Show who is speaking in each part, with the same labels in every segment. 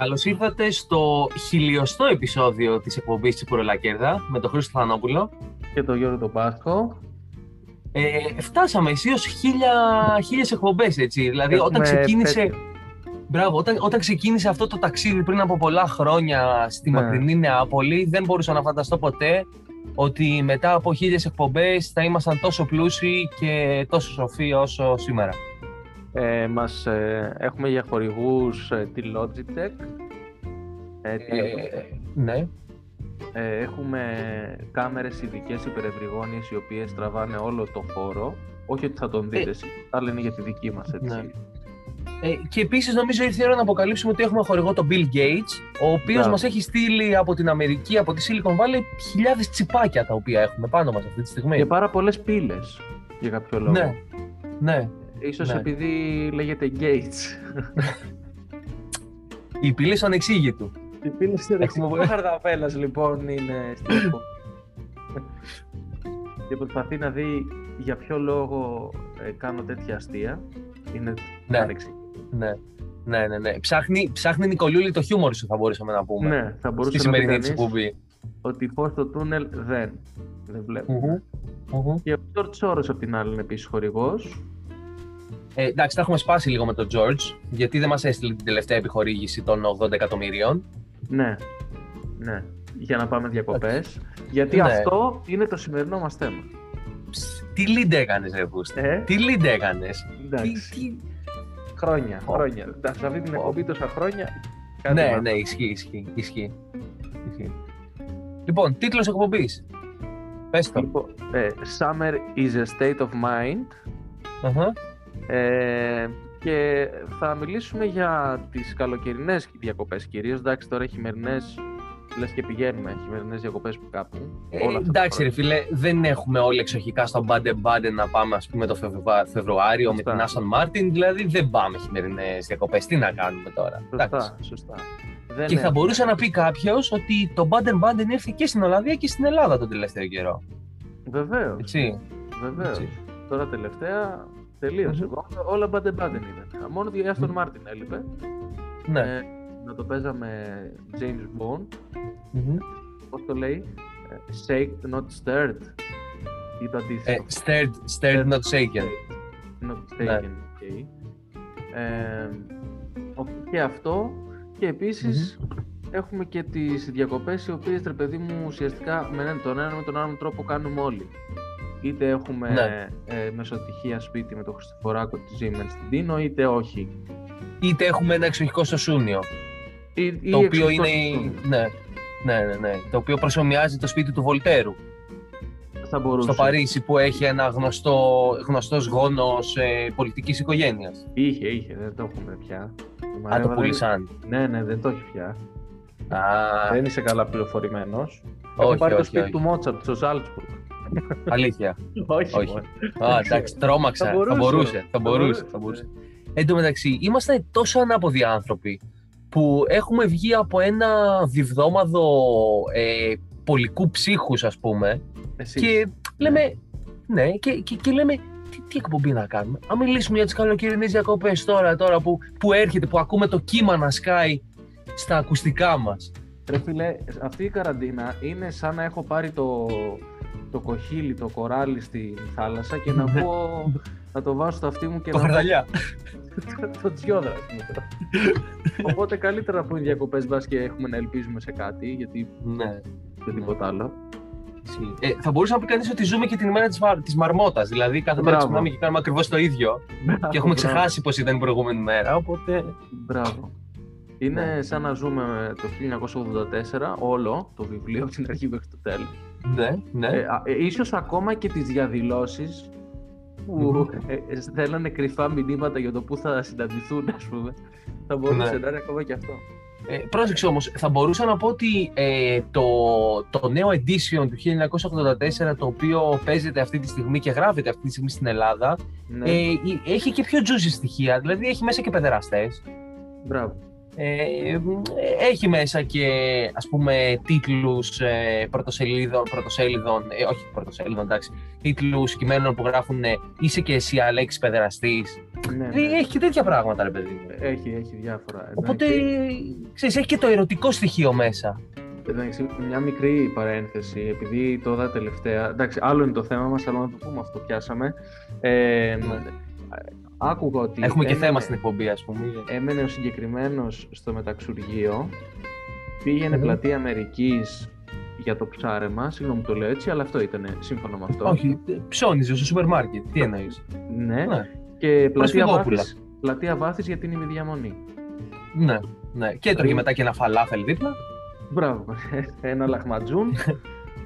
Speaker 1: Καλώς ήρθατε στο χιλιοστό επεισόδιο της εκπομπής της Πουρολακέρδα με τον Χρήστο Θανόπουλο.
Speaker 2: Και τον Γιώργο τον Πάσχο.
Speaker 1: Ε, φτάσαμε αισίω χίλιες εκπομπές, έτσι. Δηλαδή,
Speaker 2: Έχουμε
Speaker 1: όταν ξεκίνησε.
Speaker 2: πέτει.
Speaker 1: Μπράβο, όταν, όταν ξεκίνησε αυτό το ταξίδι πριν από πολλά χρόνια στη
Speaker 2: Ναι.
Speaker 1: μακρινή Νεάπολη, δεν μπορούσα να φανταστώ ποτέ ότι μετά από χίλιες εκπομπές θα ήμασταν τόσο πλούσιοι και τόσο σοφοί όσο σήμερα.
Speaker 2: Ε, μας, ε, έχουμε για χορηγούς ε, τη Logitech. Ε, τη-
Speaker 1: Ε, ναι.
Speaker 2: ε, έχουμε κάμερες ειδικές υπερευρυγόνιες οι οποίες τραβάνε όλο το χώρο. Όχι ότι θα τον δείτε εσείς, αλλά είναι για τη δική μας έτσι.
Speaker 1: Ναι. Ε, και επίσης νομίζω ήρθε η ώρα να αποκαλύψουμε ότι έχουμε χορηγό τον Bill Gates, ο οποίος
Speaker 2: Μπράβο.
Speaker 1: μας έχει στείλει από την Αμερική, από τη Silicon Valley, χιλιάδες τσιπάκια τα οποία έχουμε πάνω μας αυτή τη στιγμή.
Speaker 2: Και πάρα πολλές πύλες για κάποιο λόγο.
Speaker 1: Ναι, ναι.
Speaker 2: Ίσως
Speaker 1: ναι.
Speaker 2: επειδή λέγεται Gates.
Speaker 1: Η πύλη στον εξήγητου.
Speaker 2: Οι πύλες του
Speaker 1: Έχουμε-
Speaker 2: Ο Χαρδαβέλας λοιπόν είναι στην εκπομπή. και προσπαθεί να δει για ποιο λόγο ε, κάνω τέτοια αστεία. Είναι
Speaker 1: Ναι.
Speaker 2: άνοιξη.
Speaker 1: Ναι. Ναι, ναι, ναι. Ψάχνει, ψάχνει Νικολιούλη το χιούμορ σου, θα μπορούσαμε να πούμε.
Speaker 2: Ναι, θα μπορούσε
Speaker 1: στη
Speaker 2: να πει
Speaker 1: σημερινή της
Speaker 2: κανείς
Speaker 1: εκπομπή.
Speaker 2: ότι φως στο τούνελ δεν. Δεν βλέπω.
Speaker 1: Μμμ, μμμ.
Speaker 2: Και ο George Soros απ' την άλλη είναι επίσης χορηγός.
Speaker 1: Ε, εντάξει, τα έχουμε σπάσει λίγο με τον George, γιατί δεν μας έστειλε την τελευταία επιχορήγηση των 80 εκατομμυρίων.
Speaker 2: Ναι, ναι. Για να πάμε διακοπές. Γιατί
Speaker 1: Ναι.
Speaker 2: αυτό είναι το σημερινό μας θέμα.
Speaker 1: Ψ, Τι lead έκανες, ρε Βούστη.
Speaker 2: Ε,
Speaker 1: Τι lead έκανες; Τι,
Speaker 2: εντάξει.
Speaker 1: τι...
Speaker 2: Χρόνια,
Speaker 1: Πω.
Speaker 2: χρόνια. Εντάξει, σε αυτή την
Speaker 1: Πω.
Speaker 2: εκπομπή τόσα χρόνια. κάτι
Speaker 1: Ναι,
Speaker 2: μάθαμε.
Speaker 1: ναι, ισχύει, ισχύει, ισχύει. ισχύει. Λοιπόν, τίτλος εκπομπής. Πες το.
Speaker 2: Λοιπόν, ε, summer is a state of mind
Speaker 1: Αχα.
Speaker 2: Ε, και θα μιλήσουμε για τις καλοκαιρινές διακοπές κυρίως. Εντάξει, τώρα χειμερινές, λες και πηγαίνουμε, χειμερινές διακοπές που κάπου.
Speaker 1: Ε,
Speaker 2: όλα αυτά τα
Speaker 1: εντάξει, ρε
Speaker 2: χρόνια.
Speaker 1: φίλε, δεν έχουμε όλοι εξοχικά στο Μπάντε Μπάντε να πάμε, ας πούμε, το Φεβρουα- Φεβρουάριο με
Speaker 2: Σωστά.
Speaker 1: την Άσον Μάρτιν. Δηλαδή, δεν πάμε χειμερινές διακοπές. Τι να κάνουμε τώρα. Εντάξει.
Speaker 2: Σωστά, σωστά. Δεν
Speaker 1: Και θα
Speaker 2: έχουμε-
Speaker 1: μπορούσε να πει κάποιος ότι το Baden Baden ήρθε και στην Ολλανδία και στην Ελλάδα τον τελευταίο καιρό.
Speaker 2: Βεβαίως,
Speaker 1: Έτσι.
Speaker 2: βεβαίως.
Speaker 1: Έτσι.
Speaker 2: Τώρα τελευταία τελείωσε. Όλα μπάντε μπάντε ήταν. Μόνο η Aston Martin έλειπε.
Speaker 1: Ναι.
Speaker 2: Ε, να το παίζαμε James Bond.
Speaker 1: Μμμ.
Speaker 2: Πώς το λέει; Ε, Shaked, not stirred. Ή το
Speaker 1: Ε,
Speaker 2: αντίστοιχο.
Speaker 1: stirred, stirred, not shaken.
Speaker 2: Not
Speaker 1: Ναι.
Speaker 2: taken, okay. Ε, ο- και αυτό και επισης έχουμε και τις διακοπές οι οποίες ρε παιδί μου ουσιαστικά με έναν- τον ένα με τον άλλον τρόπο κάνουμε όλοι. Είτε έχουμε
Speaker 1: Ναι.
Speaker 2: ε, μεσοτυχία σπίτι με το Χριστοφοράκο τη Siemens στην Τίνο, είτε όχι.
Speaker 1: Είτε έχουμε ένα εξοχικό στο Σούνιο.
Speaker 2: Ή, ή
Speaker 1: Το οποίο
Speaker 2: εξωτερικό
Speaker 1: είναι.
Speaker 2: σπίτι.
Speaker 1: Ναι. Ναι, ναι, ναι. Το οποίο προσωμιάζει το σπίτι του Βολτέρου
Speaker 2: Θα μπορούσε.
Speaker 1: στο Παρίσι που έχει ένα γνωστό, γνωστός γόνος ε, πολιτικής οικογένειας.
Speaker 2: Είχε, είχε, δεν το έχουμε πια. Η
Speaker 1: Α,
Speaker 2: Μαρέβα
Speaker 1: το
Speaker 2: δεν-
Speaker 1: πουλήσαν.
Speaker 2: Ναι, ναι, δεν το έχει πια.
Speaker 1: Α,
Speaker 2: Δεν είσαι καλά πληροφορημένος. Έχω
Speaker 1: όχι,
Speaker 2: πάρει το
Speaker 1: όχι,
Speaker 2: σπίτι
Speaker 1: όχι.
Speaker 2: του Μότσαρτ στο Ζάλτσμπουργκ.
Speaker 1: Αλήθεια.
Speaker 2: όχι,
Speaker 1: Όχι.
Speaker 2: μόνο.
Speaker 1: Α, εντάξει, τρόμαξα.
Speaker 2: Θα
Speaker 1: Θα
Speaker 2: μπορούσε.
Speaker 1: μπορούσε. Θα μπορούσε. Θα μπορούσε. Εν τω μεταξύ, είμαστε τόσο ανάποδοι άνθρωποι που έχουμε βγει από ένα διβδόμαδο ε, πολικού ψύχους, ας πούμε,
Speaker 2: Εσύ.
Speaker 1: και λέμε, ναι, και, και, και λέμε, τι, τι εκπομπή να κάνουμε; Αν μιλήσουμε για τις καλοκαιρινές διακοπές τώρα, τώρα που, που έρχεται, που ακούμε το κύμα να σκάει στα ακουστικά μας.
Speaker 2: Ρε φίλε, αυτή η καραντίνα είναι σαν να έχω πάρει το, το κοχύλι, το κοράλι στη θάλασσα και να
Speaker 1: Ναι.
Speaker 2: πω να το βάζω στο αυτί μου και
Speaker 1: Το
Speaker 2: να
Speaker 1: χαρδαλιά.
Speaker 2: το, το τζιόδρα. ας πούμε, τώρα. Οπότε καλύτερα που είναι διακοπές μπας και έχουμε να ελπίζουμε σε κάτι, γιατί
Speaker 1: ναι.
Speaker 2: δεν τίποτα άλλο.
Speaker 1: ισχύει. Ε, θα μπορούσε να πει κανείς ότι ζούμε και την ημέρα της, μαρ... της μαρμότας. Δηλαδή, κάθε μέρα
Speaker 2: Μπράβο.
Speaker 1: ξυπνάμε και κάνουμε ακριβώς το ίδιο. και έχουμε ξεχάσει πώς ήταν η προηγούμενη μέρα. Οπότε.
Speaker 2: Μπράβο. Είναι
Speaker 1: Ναι.
Speaker 2: σαν να ζούμε το 1984, όλο το βιβλίο, από την αρχή μέχρι το τέλος.
Speaker 1: Ναι, ναι.
Speaker 2: Ε, α- ε, ίσως ακόμα και τις διαδηλώσεις που ε, ε, θέλανε κρυφά μηνύματα για το πού θα συναντηθούν, ας πούμε. Θα μπορούσε
Speaker 1: Ναι.
Speaker 2: να είναι ακόμα και αυτό.
Speaker 1: Ε, πρόσεξε όμως, θα μπορούσα να πω ότι ε, το, το νέο edition του 1984, το οποίο παίζεται αυτή τη στιγμή και γράφεται αυτή τη στιγμή στην Ελλάδα,
Speaker 2: Ναι,
Speaker 1: ε, η- έχει και πιο juicy στοιχεία, δηλαδή έχει μέσα και παιδεραστές.
Speaker 2: μπράβο.
Speaker 1: Ε, έχει μέσα και ας πούμε τίτλους ε, πρωτοσελίδων, πρωτοσέλιδων, ε, όχι πρωτοσέλιδων, εντάξει, τίτλους κειμένων που γράφουν ε, είσαι και εσύ Αλέξης παιδεραστής.
Speaker 2: Ναι,
Speaker 1: Δηλαδή,
Speaker 2: ναι.
Speaker 1: έχει και τέτοια πράγματα ρε παιδί μου.
Speaker 2: Έχει, έχει διάφορα.
Speaker 1: Οπότε,
Speaker 2: Εντάξει,
Speaker 1: ξέρεις, έχει και το ερωτικό στοιχείο μέσα.
Speaker 2: εντάξει, μια μικρή παρένθεση, επειδή το είδα τελευταία. Εντάξει, άλλο είναι το θέμα μας, αλλά να το πούμε αυτό πιάσαμε. Ε, άκουγα ότι.
Speaker 1: Έχουμε και
Speaker 2: έμενε-
Speaker 1: θέμα στην εκπομπή, ας πούμε.
Speaker 2: Έμενε ο συγκεκριμένος στο μεταξουργείο, πήγαινε
Speaker 1: Μμμ.
Speaker 2: πλατεία Αμερικής για το ψάρεμα, συγγνώμη που το λέω έτσι, αλλά αυτό ήταν σύμφωνα με αυτό.
Speaker 1: Όχι, ψώνιζε στο σούπερ μάρκετ. Τι εννοείς;
Speaker 2: Ναι,
Speaker 1: Ναι,
Speaker 2: και πλατεία
Speaker 1: Προσφυγόπουλα.
Speaker 2: βάθης, πλατεία βάθης για την ημιδιαμονή.
Speaker 1: ναι, ναι. Και έτρωγε μετά και ένα φαλάφελ δίπλα.
Speaker 2: Μπράβο, ένα λαχματζούν.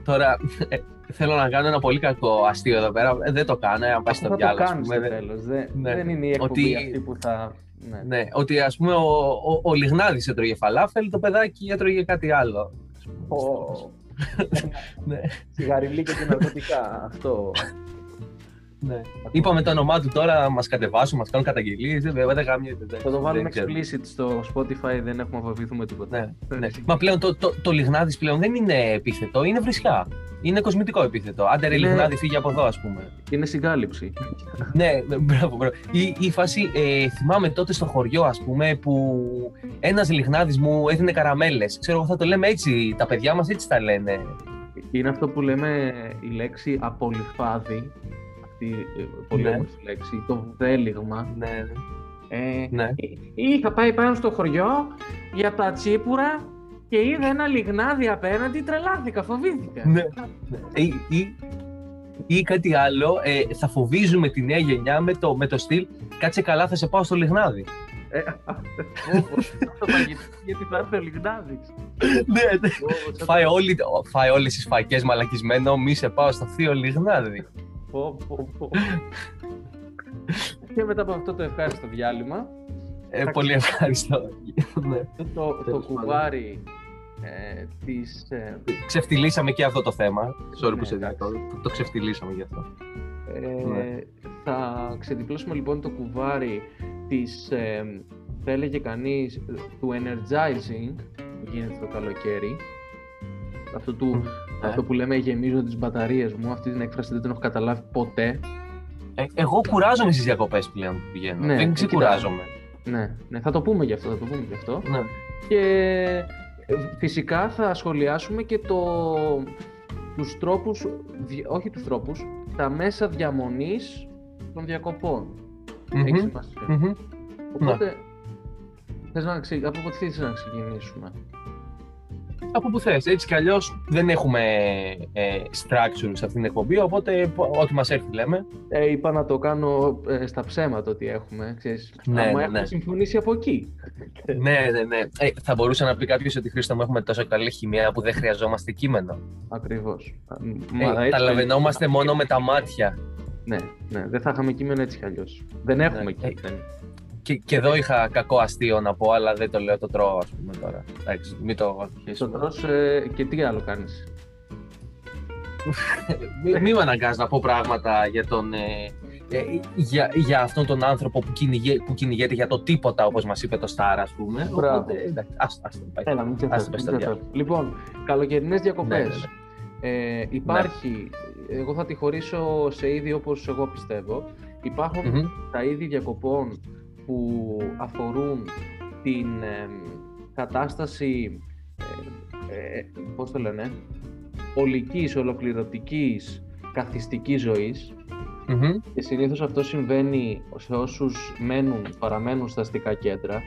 Speaker 1: Τώρα ε, θέλω να κάνω ένα πολύ κακό αστείο εδώ πέρα. Ε, δεν το κάνω, ε, αν πάει
Speaker 2: Αυτό
Speaker 1: στο
Speaker 2: θα το
Speaker 1: διάλογο. ας
Speaker 2: κάνεις
Speaker 1: πούμε,
Speaker 2: στο
Speaker 1: δεν-
Speaker 2: τέλος. Δεν,
Speaker 1: Ναι.
Speaker 2: δεν είναι η εκπομπή
Speaker 1: Ότι-
Speaker 2: αυτή που θα... Ναι.
Speaker 1: Ναι, ότι ας πούμε ο, ο, ο Λιγνάδης έτρωγε φαλάφελ, το παιδάκι έτρωγε κάτι άλλο.
Speaker 2: Ο...
Speaker 1: Ναι,
Speaker 2: Σιγαριλί και και ναρκωτικά. Αυτό.
Speaker 1: Ναι. Είπαμε το όνομά του τώρα, να μας κατεβάσουν, μας κάνουν καταγγελίες. Δεν, βέβαια δεν γάμιεται. δεν-
Speaker 2: Θα το βάλουμε
Speaker 1: δεν ξέρω.
Speaker 2: explicit στο Spotify, δεν έχουμε βοηθούμε τίποτα.
Speaker 1: Ναι, ναι. Μα πλέον το, το, το Λιγνάδης πλέον δεν είναι επίθετο, είναι βρισιά. Είναι κοσμητικό επίθετο. Άντε ρε
Speaker 2: Είναι-
Speaker 1: Λιγνάδη, φύγει από εδώ, ας πούμε.
Speaker 2: Είναι συγκάλυψη.
Speaker 1: Ναι, ναι, μπράβο, μπράβο. Η, η φάση, ε, θυμάμαι τότε στο χωριό, ας πούμε, που ένας Λιγνάδης μου έδινε καραμέλες. Ξέρω εγώ θα το λέμε έτσι, τα παιδιά μας έτσι τα λένε.
Speaker 2: Είναι αυτό που λέμε η λέξη απολυφάδι. Αυτή η πολύ
Speaker 1: Ναι.
Speaker 2: όμορφη λέξη. Το βδέλιγμα.
Speaker 1: Ναι,
Speaker 2: Ε,
Speaker 1: ναι.
Speaker 2: Είχα πάει πάνω στο χωριό για τα τσίπουρα και είδα ένα λιγνάδι απέναντι, τρελάθηκα, φοβήθηκα.
Speaker 1: Ναι. ναι. Ή, ή, ή κάτι άλλο, ε, θα φοβίζουμε τη νέα γενιά με το, με το στυλ «Κάτσε καλά, θα σε πάω στο Λιγνάδι».
Speaker 2: Ε, όπως, αυτό φαγητό, γιατί θα έρθει ο λιγνάδης.
Speaker 1: ναι, ναι.
Speaker 2: Όπως, σαν
Speaker 1: Φάει, όλη, φάει όλες τις φακές μαλακισμένο, μη σε πάω στο θείο Λιγνάδι.
Speaker 2: Πω, πω, πω. και μετά από αυτό το ευχάριστο διάλειμμα,
Speaker 1: Ε, πολύ ευχαριστώ. ναι.
Speaker 2: αυτό το, το
Speaker 1: Τέλος πάντων.
Speaker 2: κουβάρι ε, της... Ε,
Speaker 1: Ξεφτυλίσαμε και αυτό το θέμα. Sorry
Speaker 2: Ναι,
Speaker 1: που σε
Speaker 2: εντάξει.
Speaker 1: διακόπτω. Το, το ξεφτυλίσαμε γι' αυτό.
Speaker 2: ε,
Speaker 1: Ναι.
Speaker 2: Θα ξεδιπλώσουμε λοιπόν το κουβάρι της, ε, θα έλεγε κανείς, του energizing που γίνεται το καλοκαίρι. Αυτό, του,
Speaker 1: Ναι.
Speaker 2: Αυτό που λέμε γεμίζω τις μπαταρίες μου, αυτή την έκφραση δεν την έχω καταλάβει ποτέ.
Speaker 1: Ε, εγώ κουράζομαι στις διακοπές πλέον που πηγαίνω.
Speaker 2: Ναι,
Speaker 1: Δεν
Speaker 2: ε,
Speaker 1: ξεκουράζομαι.
Speaker 2: Ναι, ναι, θα το πούμε γι' αυτό, θα το πούμε γι' αυτό.
Speaker 1: Ναι.
Speaker 2: Και ε, φυσικά θα σχολιάσουμε και το, τους τρόπους, δι- όχι τους τρόπους, τα μέσα διαμονής των διακοπών. Έχεις
Speaker 1: Μμμ,
Speaker 2: σημασία.
Speaker 1: μμμ.
Speaker 2: Οπότε, θες να, ξε... από πού θες να ξεκινήσουμε;
Speaker 1: Από που θες. Έτσι κι αλλιώς δεν έχουμε ε, structure σε αυτήν την εκπομπή, οπότε πο- ό,τι μας έρθει λέμε.
Speaker 2: Ε, είπα να το κάνω ε, στα ψέματα ότι έχουμε, ξέρεις.
Speaker 1: Ναι,
Speaker 2: άμα
Speaker 1: ναι,
Speaker 2: έχουμε
Speaker 1: ναι.
Speaker 2: συμφωνήσει από εκεί.
Speaker 1: ναι, ναι, ναι. Ε, θα μπορούσε να πει κάποιος ότι Χρήστο μου έχουμε τόσο καλή χημεία που δεν χρειαζόμαστε κείμενο.
Speaker 2: Ακριβώς.
Speaker 1: Ε,
Speaker 2: Μα, έτσι
Speaker 1: καταλαβαίνόμαστε
Speaker 2: κι αλλιώς-
Speaker 1: μόνο με τα μάτια.
Speaker 2: Ναι, ναι, δεν θα είχαμε κείμενο έτσι κι αλλιώς. Δεν έχουμε
Speaker 1: Ναι.
Speaker 2: κείμενο.
Speaker 1: Και, και εδώ είχα κακό αστείο να πω, αλλά δεν το λέω, το τρώω, ας πούμε τώρα. Εντάξει, μην το
Speaker 2: Στο
Speaker 1: αρχίσουμε.
Speaker 2: τρως ε, και τι άλλο κάνεις;
Speaker 1: Μη, μη με αναγκάζει να πω πράγματα για τον. Ε, ε, για, για αυτόν τον άνθρωπο που, κυνηγέ, που κυνηγέται για το τίποτα, όπως μας είπε το Στάρα, ας πούμε.
Speaker 2: Μπράβο.
Speaker 1: Οπότε, εντάξει, ας, ας το πάει.
Speaker 2: Έλα, μην
Speaker 1: Ας
Speaker 2: ξεφεύγεις,
Speaker 1: το πες
Speaker 2: μην
Speaker 1: στο
Speaker 2: ξεφεύγεις. Λοιπόν, καλοκαιρινές διακοπές.
Speaker 1: Ναι, ναι,
Speaker 2: Ε, υπάρχει, εγώ θα τη χωρίσω σε είδη όπως εγώ πιστεύω. Υπάρχουν
Speaker 1: Μμμ.
Speaker 2: τα είδη διακοπών που αφορούν την ε, κατάσταση, ε, ε, πώς το λένε, ολικής, ολοκληρωτικής, καθιστικής ζωής
Speaker 1: Μμμ.
Speaker 2: και συνήθως αυτό συμβαίνει σε όσους μένουν, παραμένουν στα αστικά κέντρα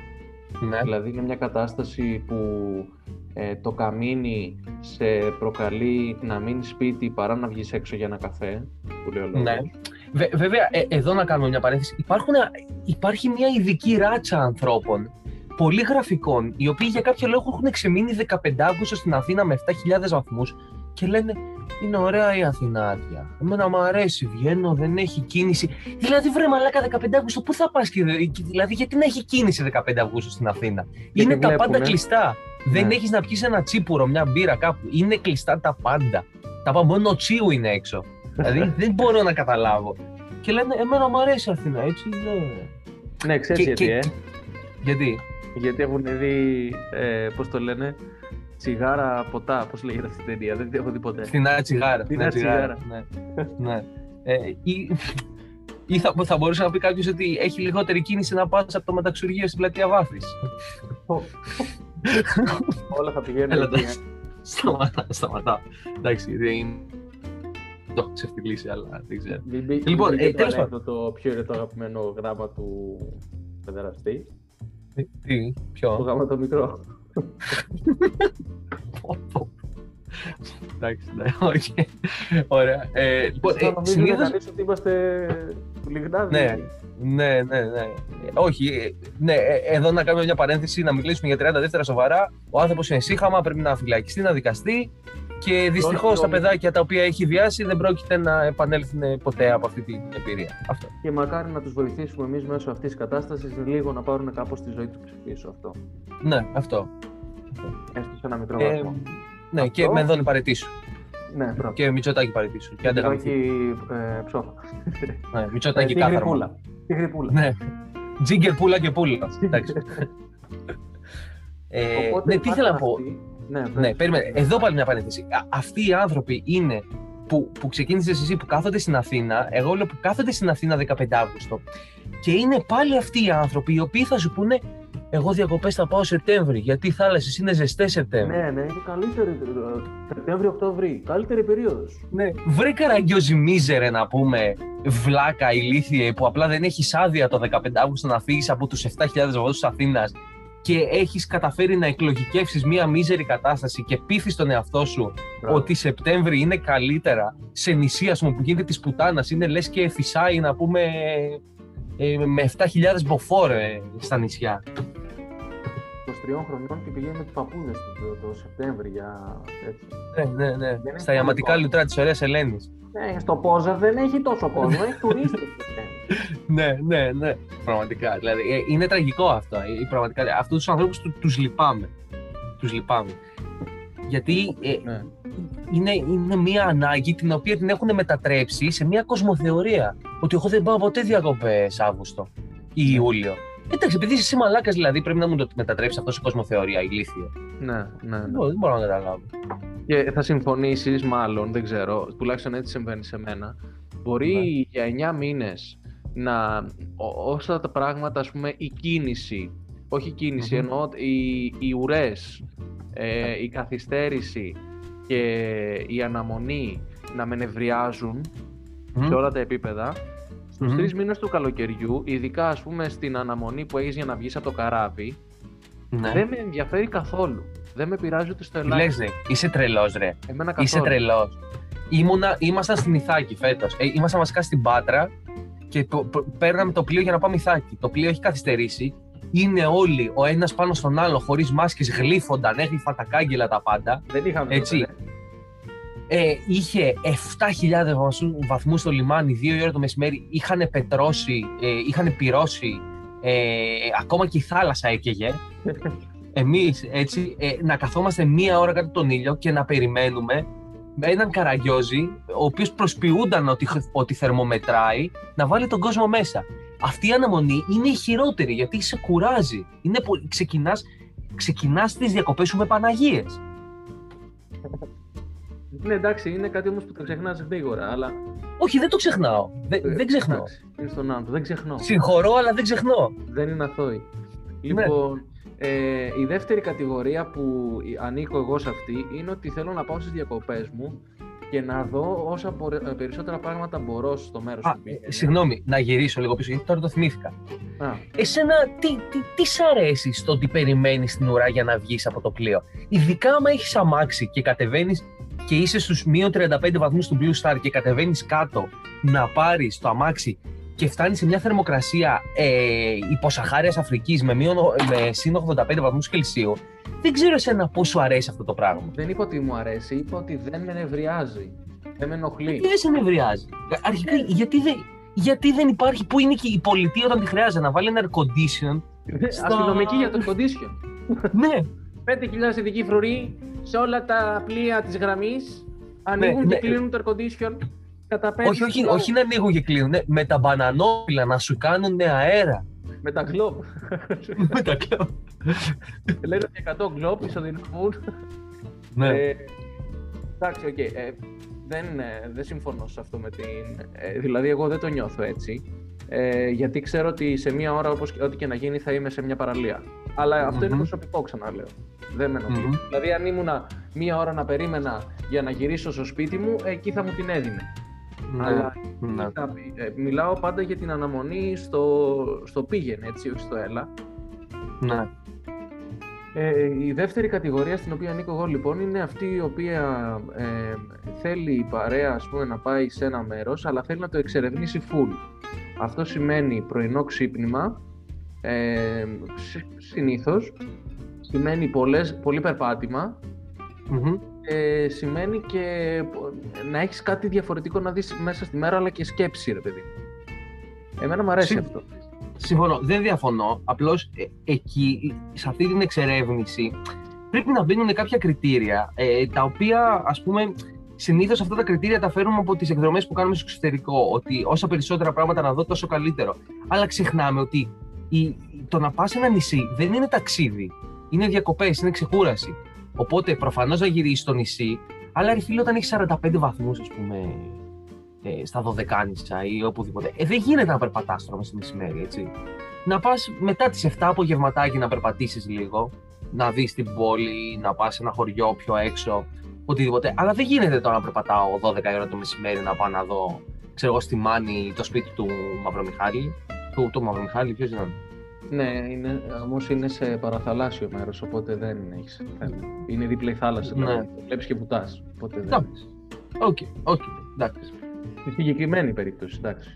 Speaker 1: Ναι.
Speaker 2: Δηλαδή είναι μια κατάσταση που ε, το καμίνι σε προκαλεί να μείνει σπίτι παρά να βγεις έξω για ένα καφέ, που λέει ο λόγος.
Speaker 1: Ναι. Βε- βέβαια, ε, εδώ να κάνουμε μια παρένθεση. Υπάρχουν, α- υπάρχει μια ειδική ράτσα ανθρώπων, πολύ γραφικών, οι οποίοι για κάποιο λόγο έχουν ξεμείνει 15 Αύγουστο στην Αθήνα με 7.000 βαθμούς και λένε είναι ωραία η Αθήνα άδεια. Εμένα μου αρέσει, βγαίνω, δεν έχει κίνηση. Δηλαδή, βρε μαλάκα 15 Αύγουστο, πού θα πας και. Δηλαδή, γιατί να έχει κίνηση 15 Αυγούστου στην Αθήνα; είναι τα
Speaker 2: βλέπουνε.
Speaker 1: πάντα κλειστά. Δεν
Speaker 2: Ναι.
Speaker 1: έχεις να πιεις ένα τσίπουρο, μια μπύρα κάπου. Είναι κλειστά τα πάντα. Τα πάντα, μόνο ο τσίου είναι έξω. Δηλαδή, δεν μπορώ να καταλάβω. Και λένε, Εμένα μου αρέσει η Αθήνα, έτσι. Ναι.
Speaker 2: Ναι, ξέρεις
Speaker 1: Και-
Speaker 2: γιατί,
Speaker 1: και-
Speaker 2: ε.
Speaker 1: και- Γιατί;
Speaker 2: Γιατί έχουν δει, ε, πώς το λένε, τσιγάρα ποτά, πώς λέγεται αυτή η ταινία, δεν την έχω δει ποτέ.
Speaker 1: Φθηνά τσιγάρα.
Speaker 2: Φθηνά τσιγάρα.
Speaker 1: Ναι. ναι. Ε, ή ή θα, θα μπορούσε να πει κάποιος ότι έχει λιγότερη κίνηση να πας από το μεταξουργείο στην πλατεία Βάθη.
Speaker 2: Όλα θα πηγαίνουν εκεί. ε.
Speaker 1: Σταματά, σταματά. Εντάξει, δεν είναι. Το έχω ξεφτυλίσει, αλλά δεν ξέρω.
Speaker 2: Μην μπει-
Speaker 1: Λοιπόν,
Speaker 2: μην μπει
Speaker 1: ε,
Speaker 2: και το
Speaker 1: τέλος
Speaker 2: ανέκδοτο ποιο είναι το αγαπημένο γράμμα του παιδεραστή.
Speaker 1: Τι,
Speaker 2: Το
Speaker 1: ποιο.
Speaker 2: γράμμα το μικρό.
Speaker 1: Εντάξει, ναι, οκ. Ωραία. Ε, Λοιπόν,
Speaker 2: Θα
Speaker 1: ε,
Speaker 2: νομίζει
Speaker 1: συνήθως-
Speaker 2: κανείς ότι είμαστε του Λιγνάδη.
Speaker 1: Ναι, ναι, ναι, ναι. Ε, Όχι, ε, ναι, ε, εδώ να κάνουμε μια παρένθεση, να μιλήσουμε για 30 δεύτερα σοβαρά. Ο άνθρωπος είναι σίχαμα, πρέπει να φυλακιστεί, να δικαστεί. Και δυστυχώς
Speaker 2: Όλο-
Speaker 1: τα παιδάκια τα οποία έχει βιάσει δεν πρόκειται να επανέλθουν ποτέ από αυτή την εμπειρία. Αυτό.
Speaker 2: Και μακάρι να τους βοηθήσουμε εμείς μέσω αυτής της κατάστασης λίγο να πάρουν κάπως τη ζωή τους πίσω αυτό.
Speaker 1: Ναι, αυτό.
Speaker 2: Έστω σε ένα μικρό
Speaker 1: Ε,
Speaker 2: βαθμό.
Speaker 1: ναι,
Speaker 2: Αυτό.
Speaker 1: και με δόνει παρετήσου.
Speaker 2: Ναι, πρώτα.
Speaker 1: Και Μητσοτάκι παρετήσου. Και άντε γαμηθεί.
Speaker 2: ε, ψόφα.
Speaker 1: Ναι, Μητσοτάκι
Speaker 2: Ε, τι
Speaker 1: κάθαρμα.
Speaker 2: γρυπούλα. Τι γρυπούλα.
Speaker 1: Ναι. Τζίγκερ πούλα και πούλα. Εντάξει. Ε,
Speaker 2: Οπότε
Speaker 1: ναι, τι
Speaker 2: υπάρχει
Speaker 1: ήθελα να πω.
Speaker 2: αυτή- Ναι,
Speaker 1: Ναι,
Speaker 2: πες.
Speaker 1: περίμενε. Εδώ πάλι μια παρένθεση. Α- Αυτοί οι άνθρωποι είναι που, που ξεκίνησες εσύ που κάθονται στην Αθήνα. Εγώ λέω που κάθονται στην Αθήνα 15 Αύγουστο. Και είναι πάλι αυτοί οι άνθρωποι οι οποίοι θα σου πούνε Εγώ διακοπές θα πάω Σεπτέμβρη. Γιατί οι θάλασσες είναι ζεστές Σεπτέμβρη.
Speaker 2: Ναι, ναι, είναι καλύτερη. ε, Σεπτέμβριο-Οκτώβρη. Καλύτερη περίοδος.
Speaker 1: Ναι. Βρε καραγκιόζη μίζερε να πούμε βλάκα ηλίθιε που απλά δεν έχεις άδεια το 15 Αύγουστο να φύγεις από τους 7.000 βοδού της Αθήνας και έχεις καταφέρει να εκλογικεύσεις μία μίζερη κατάσταση και πείθεις τον εαυτό σου ότι Σεπτέμβρη είναι καλύτερα σε νησί ας πούμε, που γίνεται της πουτάνας. Είναι λες και φυσάει να πούμε ε, με 7.000 μποφόρ ε, στα νησιά.
Speaker 2: 23 χρονών και πηγαίνει με τους παππούδες του το, το Σεπτέμβρη για έτσι.
Speaker 1: Ναι, ναι, ναι.
Speaker 2: είναι
Speaker 1: Στα ιαματικά
Speaker 2: πολύ
Speaker 1: λουτρά της ωραία Ελένης.
Speaker 2: Ε, στο Πόζα δεν έχει τόσο κόσμο, έχει τουρίστες.
Speaker 1: ναι, ναι, ναι. Πραγματικά. Δηλαδή, ε, είναι τραγικό αυτό. Ε, πραγματικά. Αυτούς τους ανθρώπους του τους λυπάμαι. Τους λυπάμαι. Γιατί ε,
Speaker 2: ναι.
Speaker 1: είναι, είναι μια ανάγκη την οποία την έχουν μετατρέψει σε μια κοσμοθεωρία. Ότι εγώ δεν πάω ποτέ διακοπές Αύγουστο ή Ιούλιο. Εντάξει, επειδή είσαι εσύ μαλάκας, δηλαδή πρέπει να μου το μετατρέψεις αυτό σε κοσμοθεωρία, ηλίθιο.
Speaker 2: ναι, ναι, ναι.
Speaker 1: Δεν μπορώ- δεν μπορώ να καταλάβω.
Speaker 2: Και θα συμφωνήσεις, μάλλον, δεν ξέρω, τουλάχιστον έτσι συμβαίνει σε μένα. Μπορεί
Speaker 1: Ναι.
Speaker 2: για 9 μήνες να. ό- όσα τα πράγματα, ας πούμε, η κίνηση. Όχι η κίνηση,
Speaker 1: Μμμ.
Speaker 2: εννοώ οι, οι ουρές, ε, η καθυστέρηση και η αναμονή να με νευριάζουν σε όλα τα επίπεδα. Στους
Speaker 1: Μμμ.
Speaker 2: τρεις μήνες του καλοκαιριού, ειδικά ας πούμε στην αναμονή που έχεις για να βγεις από το καράβι,
Speaker 1: Ναι.
Speaker 2: δεν με ενδιαφέρει καθόλου. Δεν με πειράζει ούτε στο
Speaker 1: Τι
Speaker 2: ελάχιστο.
Speaker 1: λες, ρε, είσαι τρελός, ρε.
Speaker 2: Εμένα καθόλου.
Speaker 1: Είσαι τρελό. Ήμασταν στην Ιθάκη φέτος. Ε, ήμασταν βασικά στην Πάτρα και το, π- παίρναμε το πλοίο για να πάμε Ιθάκη. Το πλοίο έχει καθυστερήσει. Είναι όλοι ο ένας πάνω στον άλλο χωρίς μάσκες, γλύφονταν, έγλυφαν τα κάγκελα τα πάντα.
Speaker 2: Δεν είχαμε
Speaker 1: Έτσι.
Speaker 2: τότε,
Speaker 1: Ε, είχε 7.000 βαθμού- βαθμούς στο λιμάνι, 2 η ώρα το μεσημέρι. Είχαν πετρώσει, ε, είχαν πυρώσει. Ε, ακόμα και η θάλασσα έκαιγε. Εμείς έτσι ε, να καθόμαστε μία ώρα κάτω τον ήλιο και να περιμένουμε με έναν καραγκιόζη, ο οποίος προσποιούνταν ότι, ότι θερμομετράει, να βάλει τον κόσμο μέσα. Αυτή η αναμονή είναι η χειρότερη γιατί σε κουράζει. Είναι, πολύ- ξεκινάς, ξεκινάς τις διακοπές σου με Παναγίες.
Speaker 2: Ναι, εντάξει, είναι κάτι όμως που το ξεχνάς γρήγορα. Αλλά.
Speaker 1: Όχι, δεν το ξεχνάω. Δεν,
Speaker 2: ε,
Speaker 1: δεν ξεχνώ.
Speaker 2: εντάξει, είναι στον άνθρωπο, δεν ξεχνώ.
Speaker 1: Συγχωρώ, αλλά δεν ξεχνώ.
Speaker 2: Δεν είναι αθώοι.
Speaker 1: Ναι.
Speaker 2: Λοιπόν, ε, η δεύτερη κατηγορία που ανήκω εγώ σε αυτή είναι ότι θέλω να πάω στις διακοπές μου και να δω όσα μπορέ- ε, περισσότερα πράγματα μπορώ στο μέρος
Speaker 1: Α,
Speaker 2: που πήγαινε.
Speaker 1: ε, συγγνώμη, να γυρίσω λίγο πίσω, γιατί τώρα το θυμήθηκα.
Speaker 2: Α,
Speaker 1: Εσένα, τι, τι, τι σ' αρέσει στο ότι περιμένεις την ουρά για να βγεις από το πλοίο; Ειδικά άμα έχεις αμάξι και κατεβαίνεις και είσαι στους μείον 35 βαθμούς του Blue Star και κατεβαίνεις κάτω να πάρεις το αμάξι και φτάνεις σε μια θερμοκρασία ε, υποσαχάριας Αφρικής με, μείον, με συν 85 βαθμούς Κελσίου. Δεν ξέρω εσένα πώ σου αρέσει αυτό το πράγμα.
Speaker 2: δεν είπα ότι μου αρέσει, είπα ότι δεν με νευριάζει. Δεν με ενοχλεί.
Speaker 1: Τι δεν σε νευριάζει; Αρχικά, γιατί δεν, γιατί δεν υπάρχει, πού είναι και η πολιτεία όταν τη χρειάζεται να βάλει ένα air condition. στο-
Speaker 2: Αστυνομική για το condition.
Speaker 1: ναι,
Speaker 2: 5.000 ειδικοί φρουροί σε όλα τα πλοία της γραμμής. Ανοίγουν
Speaker 1: ναι.
Speaker 2: και κλείνουν το air condition. Κατά πέντε
Speaker 1: όχι, όχι,
Speaker 2: λόγους.
Speaker 1: όχι να ανοίγουν και κλείνουν. ναι, με τα μπανανόπιλα να σου κάνουν αέρα.
Speaker 2: Με τα γκλόπ.
Speaker 1: με τα κλαμπ.
Speaker 2: Λένε ότι 100 γκλόπ ισοδυναμούν.
Speaker 1: ναι.
Speaker 2: Ε, εντάξει, οκ. ε, δεν, ε, δεν συμφωνώ σε αυτό με την... ε, δηλαδή, εγώ δεν το νιώθω έτσι. Ε, γιατί ξέρω ότι σε μία ώρα, όπως, και- ό,τι και να γίνει, θα είμαι σε μια παραλία. Αλλά αυτό είναι
Speaker 1: Μμμ.
Speaker 2: προσωπικό, ξαναλέω. Δεν με ενοχλεί.
Speaker 1: Μμμ.
Speaker 2: Δηλαδή, αν ήμουνα μία ώρα να περίμενα για να γυρίσω στο σπίτι μου, εκεί θα μου την έδινε. Αλλά
Speaker 1: ναι.
Speaker 2: θα πει, ε, μιλάω πάντα για την αναμονή στο, στο πήγαινε, έτσι, όχι στο έλα.
Speaker 1: ναι.
Speaker 2: Ε, η δεύτερη κατηγορία στην οποία ανήκω εγώ λοιπόν είναι αυτή η οποία ε, θέλει η παρέα ας πούμε, να πάει σε ένα μέρος αλλά θέλει να το εξερευνήσει full. Αυτό σημαίνει πρωινό ξύπνημα, ε, συ- συνήθως, σημαίνει πολλές, πολύ περπάτημα,
Speaker 1: Μμμ.
Speaker 2: ε, σημαίνει και πο- να έχεις κάτι διαφορετικό να δεις μέσα στη μέρα αλλά και σκέψη ρε παιδί. Εμένα μου αρέσει
Speaker 1: Συ-
Speaker 2: αυτό.
Speaker 1: Συμφωνώ, δεν διαφωνώ. Απλώς εκεί, σε αυτή την εξερεύνηση, πρέπει να μπαίνουν κάποια κριτήρια ε, τα οποία, ας πούμε, συνήθως αυτά τα κριτήρια τα φέρνουμε από τις εκδρομές που κάνουμε στο εξωτερικό. Ότι όσα περισσότερα πράγματα να δω, τόσο καλύτερο. Αλλά ξεχνάμε ότι η, το να πας σε ένα νησί δεν είναι ταξίδι. Είναι διακοπές, είναι ξεκούραση. Οπότε προφανώς να γυρίσεις στο νησί, αλλά ρε φίλε, όταν έχεις 45 βαθμούς, ας πούμε, ε, στα Δωδεκάνησα ή οπουδήποτε. Ε, δεν γίνεται να περπατάς τώρα μες στο μεσημέρι, έτσι. Να πας μετά τις 7 απογευματάκι να περπατήσεις λίγο, να δεις την πόλη, να πας σε ένα χωριό πιο έξω, οτιδήποτε. Αλλά δεν γίνεται τώρα να περπατάω 12 η ώρα το μεσημέρι να πάω να δω, ξέρω εγώ, στη Μάνη το σπίτι του Μαυρομιχάλη. Του, του Μαυρομιχάλη, ποιος ήταν.
Speaker 2: Ναι, είναι, όμως είναι σε παραθαλάσσιο μέρος, οπότε δεν έχεις θέμα. Είναι δίπλα η θάλασσα,
Speaker 1: Ναι.
Speaker 2: δηλαδή. Βλέπεις και βουτάς, οπότε δεν...
Speaker 1: Εντάξει. OK, OK, εντάξει.
Speaker 2: Στη συγκεκριμένη περίπτωση, εντάξει.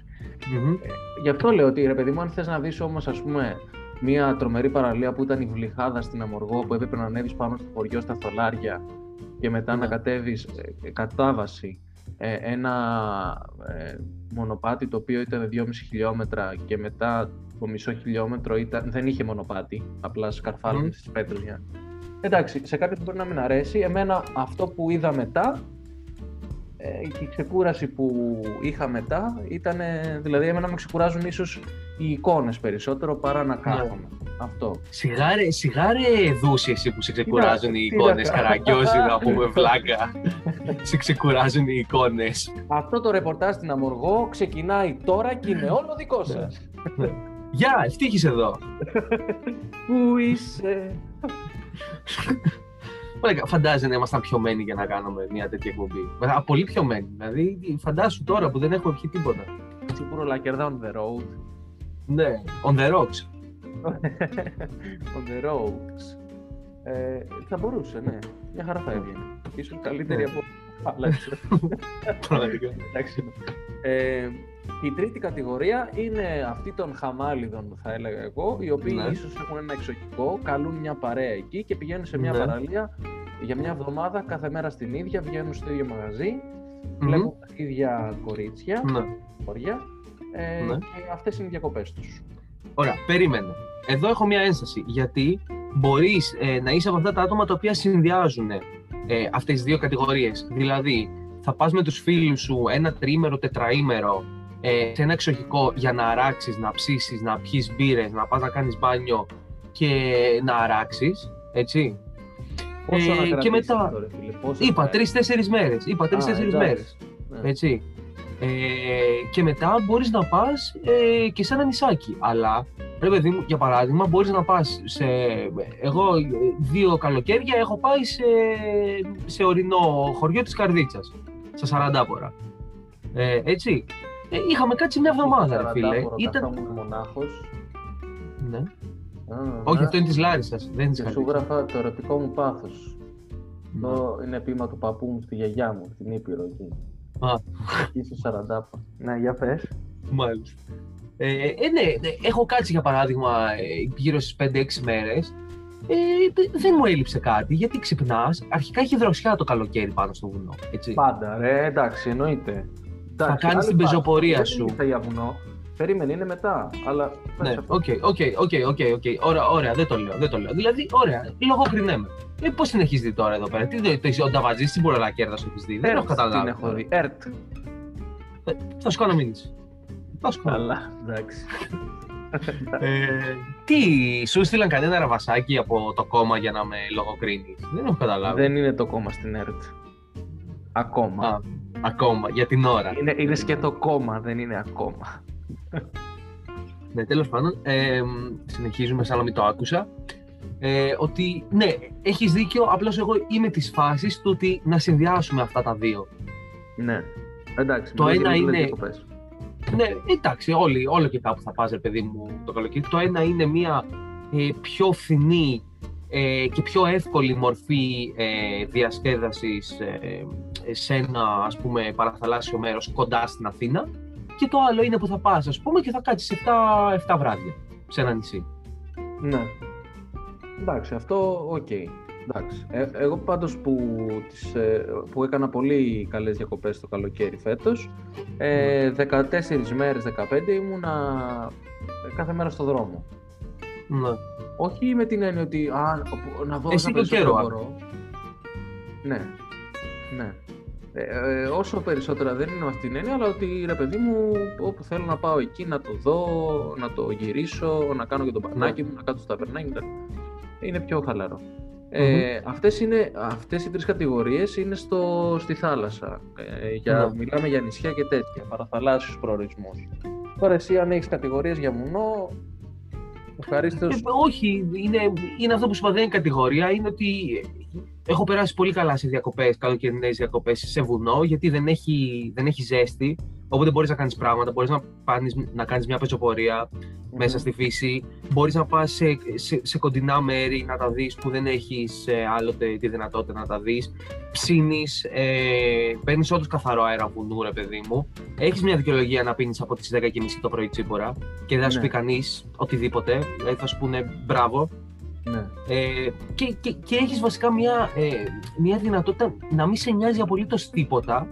Speaker 1: Μμμ.
Speaker 2: Γι' αυτό λέω ότι ρε παιδί μου, αν θες να δεις όμως ας πούμε μια τρομερή παραλία που ήταν η Βλυχάδα στην Αμοργό που έπρεπε να ανέβεις πάνω στο χωριό στα Θολάρια και μετά να
Speaker 1: Ναι.
Speaker 2: κατέβεις ε, κατάβαση ε, ένα ε, μονοπάτι το οποίο ήταν 2,5 χιλιόμετρα και μετά το μισό χιλιόμετρο ήταν, δεν είχε μονοπάτι, απλά σκαρφάλαμε
Speaker 1: Μμμ.
Speaker 2: στις πέτρες για... Εντάξει, σε κάποιον μπορεί να μην αρέσει. Εμένα αυτό που είδα μετά ε, και η ξεκούραση που είχα μετά ήταν, δηλαδή εμένα με ξεκουράζουν ίσως οι εικόνες περισσότερο παρά να κάθομαι. Αυτό.
Speaker 1: Σιγάρε, σιγάρε δούση εσύ που σε ξεκουράζουν οι
Speaker 2: τι να
Speaker 1: εικόνες,
Speaker 2: κάνω.
Speaker 1: καραγκιόζι να πούμε βλάκα. σε ξεκουράζουν οι εικόνες.
Speaker 2: Αυτό το ρεπορτάζ στην Αμοργό ξεκινάει τώρα και είναι όλο δικό σας.
Speaker 1: Γεια, ευτύχης εδώ.
Speaker 2: Πού είσαι;
Speaker 1: Ωραία, φαντάζεσαι να ήμασταν πιωμένοι για να κάνουμε μια τέτοια εκπομπή. Α, πολύ πιωμένοι. Δηλαδή, φαντάσου τώρα που δεν έχουμε πιει τίποτα.
Speaker 2: Τσίπουρο Λακερδά on the road.
Speaker 1: Ναι, on the rocks.
Speaker 2: on the roads. Ε, θα μπορούσε, ναι. Μια χαρά θα έβγαινε. Ίσως καλύτερη
Speaker 1: Ναι.
Speaker 2: από... Αλλά ξέρω.
Speaker 1: Πραγματικά.
Speaker 2: Εντάξει. Ε, η τρίτη κατηγορία είναι αυτή των χαμάλιδων, θα έλεγα εγώ, οι οποίοι
Speaker 1: Ναι.
Speaker 2: ίσως έχουν ένα εξωτικό, καλούν μια παρέα εκεί και πηγαίνουν σε μια
Speaker 1: Ναι.
Speaker 2: παραλία για μια εβδομάδα, κάθε μέρα στην ίδια, βγαίνουν στο ίδιο μαγαζί,
Speaker 1: Μμμ.
Speaker 2: βλέπουν τα ίδια κορίτσια,
Speaker 1: Ναι.
Speaker 2: χωριά, ε,
Speaker 1: Ναι.
Speaker 2: και αυτές είναι οι διακοπές τους.
Speaker 1: Ωραία, περίμενε. Εδώ έχω μια ένσταση. Γιατί μπορείς να είσαι από αυτά τα άτομα τα οποία συνδυάζουν ε, αυτές τις δύο κατηγορίες. Δηλαδή, θα πας με τους φίλους σου ένα τριήμερο, τετραήμερο ε, σε ένα εξοχικό για να αράξεις, να ψήσεις, να πιεις μπύρες, να πας να κάνεις μπάνιο και να αράξεις. Έτσι.
Speaker 2: Πόσο
Speaker 1: Ε,
Speaker 2: να
Speaker 1: και
Speaker 2: κρατήσεις
Speaker 1: μετά-
Speaker 2: αυτό, ρε φίλε, πόσο
Speaker 1: Είπα
Speaker 2: θα-
Speaker 1: τρει-τέσσερι μέρες. Είπα τρει-τέσσερι
Speaker 2: εντάξει.
Speaker 1: μέρες.
Speaker 2: Ναι.
Speaker 1: Έτσι. Ε, και μετά μπορείς να πας ε, και σε ένα νησάκι. Αλλά, ρε παιδί μου, για παράδειγμα, μπορείς να πας σε... Εγώ ε, δύο καλοκαίρια έχω πάει σε, σε ορεινό χωριό της Καρδίτσας, στα Σαραντάπορα. Ε, έτσι. Ε, είχαμε κάτσει μια εβδομάδα, ρε φίλε.
Speaker 2: Σαραντάπορο,
Speaker 1: Ήταν...
Speaker 2: καθόμουν μονάχος.
Speaker 1: Ναι.
Speaker 2: Α,
Speaker 1: Όχι,
Speaker 2: α,
Speaker 1: αυτό είναι της Λάρισας, δεν είναι της
Speaker 2: Και σου
Speaker 1: Καρδίτσας.
Speaker 2: γράφα το ερωτικό μου πάθος.
Speaker 1: Ναι.
Speaker 2: Αυτό είναι ποίημα του παππού μου στη γιαγιά μου, στην Ήπειρο εκεί.
Speaker 1: Α.
Speaker 2: Εκεί στο Σαραντάπα. Ναι, για πες.
Speaker 1: Μάλιστα. Ε, ε, ναι, ναι, έχω κάτσει για παράδειγμα ε, γύρω στις 5-6 μέρες. Ε, δεν μου έλειψε κάτι γιατί ξυπνάς. Αρχικά έχει δροσιά το καλοκαίρι πάνω στο βουνό. Έτσι.
Speaker 2: Πάντα, ρε, εντάξει, εννοείται. Εντάξει,
Speaker 1: κάνεις
Speaker 2: άλλη
Speaker 1: την
Speaker 2: φάση.
Speaker 1: πεζοπορία
Speaker 2: Δεν
Speaker 1: σου.
Speaker 2: ήρθα για βουνό. Περίμενε, είναι μετά. Αλλά πες
Speaker 1: Ναι,
Speaker 2: αυτό.
Speaker 1: οκ, οκ, οκ, οκ, οκ. Ωραία, ωραία, δεν το λέω, δεν το λέω. Δηλαδή, ωραία, λογοκρινέμαι. Ε, πώς την έχει δει τώρα εδώ πέρα, τι το, το, ο Νταβατζής στην Πορολακέρδα σου έχεις δει, δεν
Speaker 2: Ερτ
Speaker 1: έχω καταλάβει.
Speaker 2: Την έχω δει. Ερτ.
Speaker 1: Ε, θα σου κάνω μήνυση. Θα σου κάνω.
Speaker 2: Καλά, εντάξει.
Speaker 1: ε, τι, σου στείλαν κανένα ραβασάκι από το κόμμα για να με λογοκρίνεις; Δεν έχω καταλάβει.
Speaker 2: Δεν είναι το κόμμα στην ΕΡΤ. Ακόμα.
Speaker 1: Α, ακόμα, για την ώρα.
Speaker 2: Είναι, είναι σκέτο κόμμα, δεν είναι ακόμα.
Speaker 1: Ναι, τέλος πάντων, ε, συνεχίζουμε σαν να μην το άκουσα. Ε, ότι ναι, έχεις δίκιο, απλώς εγώ είμαι της φάσης του ότι να συνδυάσουμε αυτά τα δύο.
Speaker 2: Ναι. Εντάξει,
Speaker 1: Το
Speaker 2: μιλάς
Speaker 1: ένα
Speaker 2: για
Speaker 1: είναι-
Speaker 2: διακοπές.
Speaker 1: Ναι, εντάξει, όλοι, όλο και κάπου θα πας, ρε παιδί μου, το καλοκαίρι. Το ένα είναι μια ε, πιο φθηνή ε, και πιο εύκολη μορφή ε, διασκέδασης ε, σε ένα, ας πούμε, παραθαλάσσιο μέρος κοντά στην Αθήνα. Και το άλλο είναι που θα πας, ας πούμε, και θα κάτσεις 7, 7 βράδια σε ένα νησί.
Speaker 2: Ναι. Εντάξει, αυτό οκ. Εντάξει. Ε, εγώ πάντως που, τις, ε, που έκανα πολύ καλές διακοπές το καλοκαίρι φέτος, ε, 14 μέρες, 15 ήμουνα ε, κάθε μέρα στο δρόμο.
Speaker 1: Ναι.
Speaker 2: Όχι με την έννοια ότι α, οπ- να δω
Speaker 1: Εσύ
Speaker 2: όσα
Speaker 1: το
Speaker 2: περισσότερα
Speaker 1: καιρό,
Speaker 2: μπορώ. Ναι. Ναι. Ε, ε, όσο περισσότερα δεν είναι με αυτή την έννοια, αλλά ότι ρε παιδί μου, όπου θέλω να πάω εκεί να το δω, να το γυρίσω, να κάνω και το πανάκι μου, να κάτσω στο ταβερνάκι. κτλ. Είναι πιο χαλαρό. Ε, αυτές, είναι, αυτές οι τρεις κατηγορίες είναι στο, στη θάλασσα. Ε, για,
Speaker 1: Ναι.
Speaker 2: Μιλάμε για νησιά και τέτοια, παραθαλάσσιους προορισμούς. Τώρα εσύ αν έχεις κατηγορίες για βουνό, ευχαρίστως
Speaker 1: Ε, όχι, είναι, είναι αυτό που σου είπα, δεν είναι κατηγορία. Είναι ότι έχω περάσει πολύ καλά σε διακοπές, καλοκαιρινές διακοπές σε βουνό, γιατί δεν έχει, δεν έχει ζέστη. Οπότε μπορείς να κάνεις πράγματα, μπορείς να, πάνεις, να κάνεις μια πεζοπορία μέσα στη φύση. Μπορείς να πας σε, σε, σε κοντινά μέρη να τα δεις που δεν έχεις άλλοτε τη δυνατότητα να τα δεις. Ψήνεις, ε, παίρνεις όντως καθαρό αέρα βουνού, ρε παιδί μου. Έχεις μια δικαιολογία να πίνεις από τις 10.30 το πρωί τσίπορα και δεν θα σου
Speaker 2: Ναι.
Speaker 1: πει κανείς οτιδήποτε. Δηλαδή θα σου πούνε μπράβο.
Speaker 2: Ναι.
Speaker 1: Ε, και, και, και έχεις βασικά μια, ε, μια δυνατότητα να μην σε νοιάζει απολύτως τίποτα.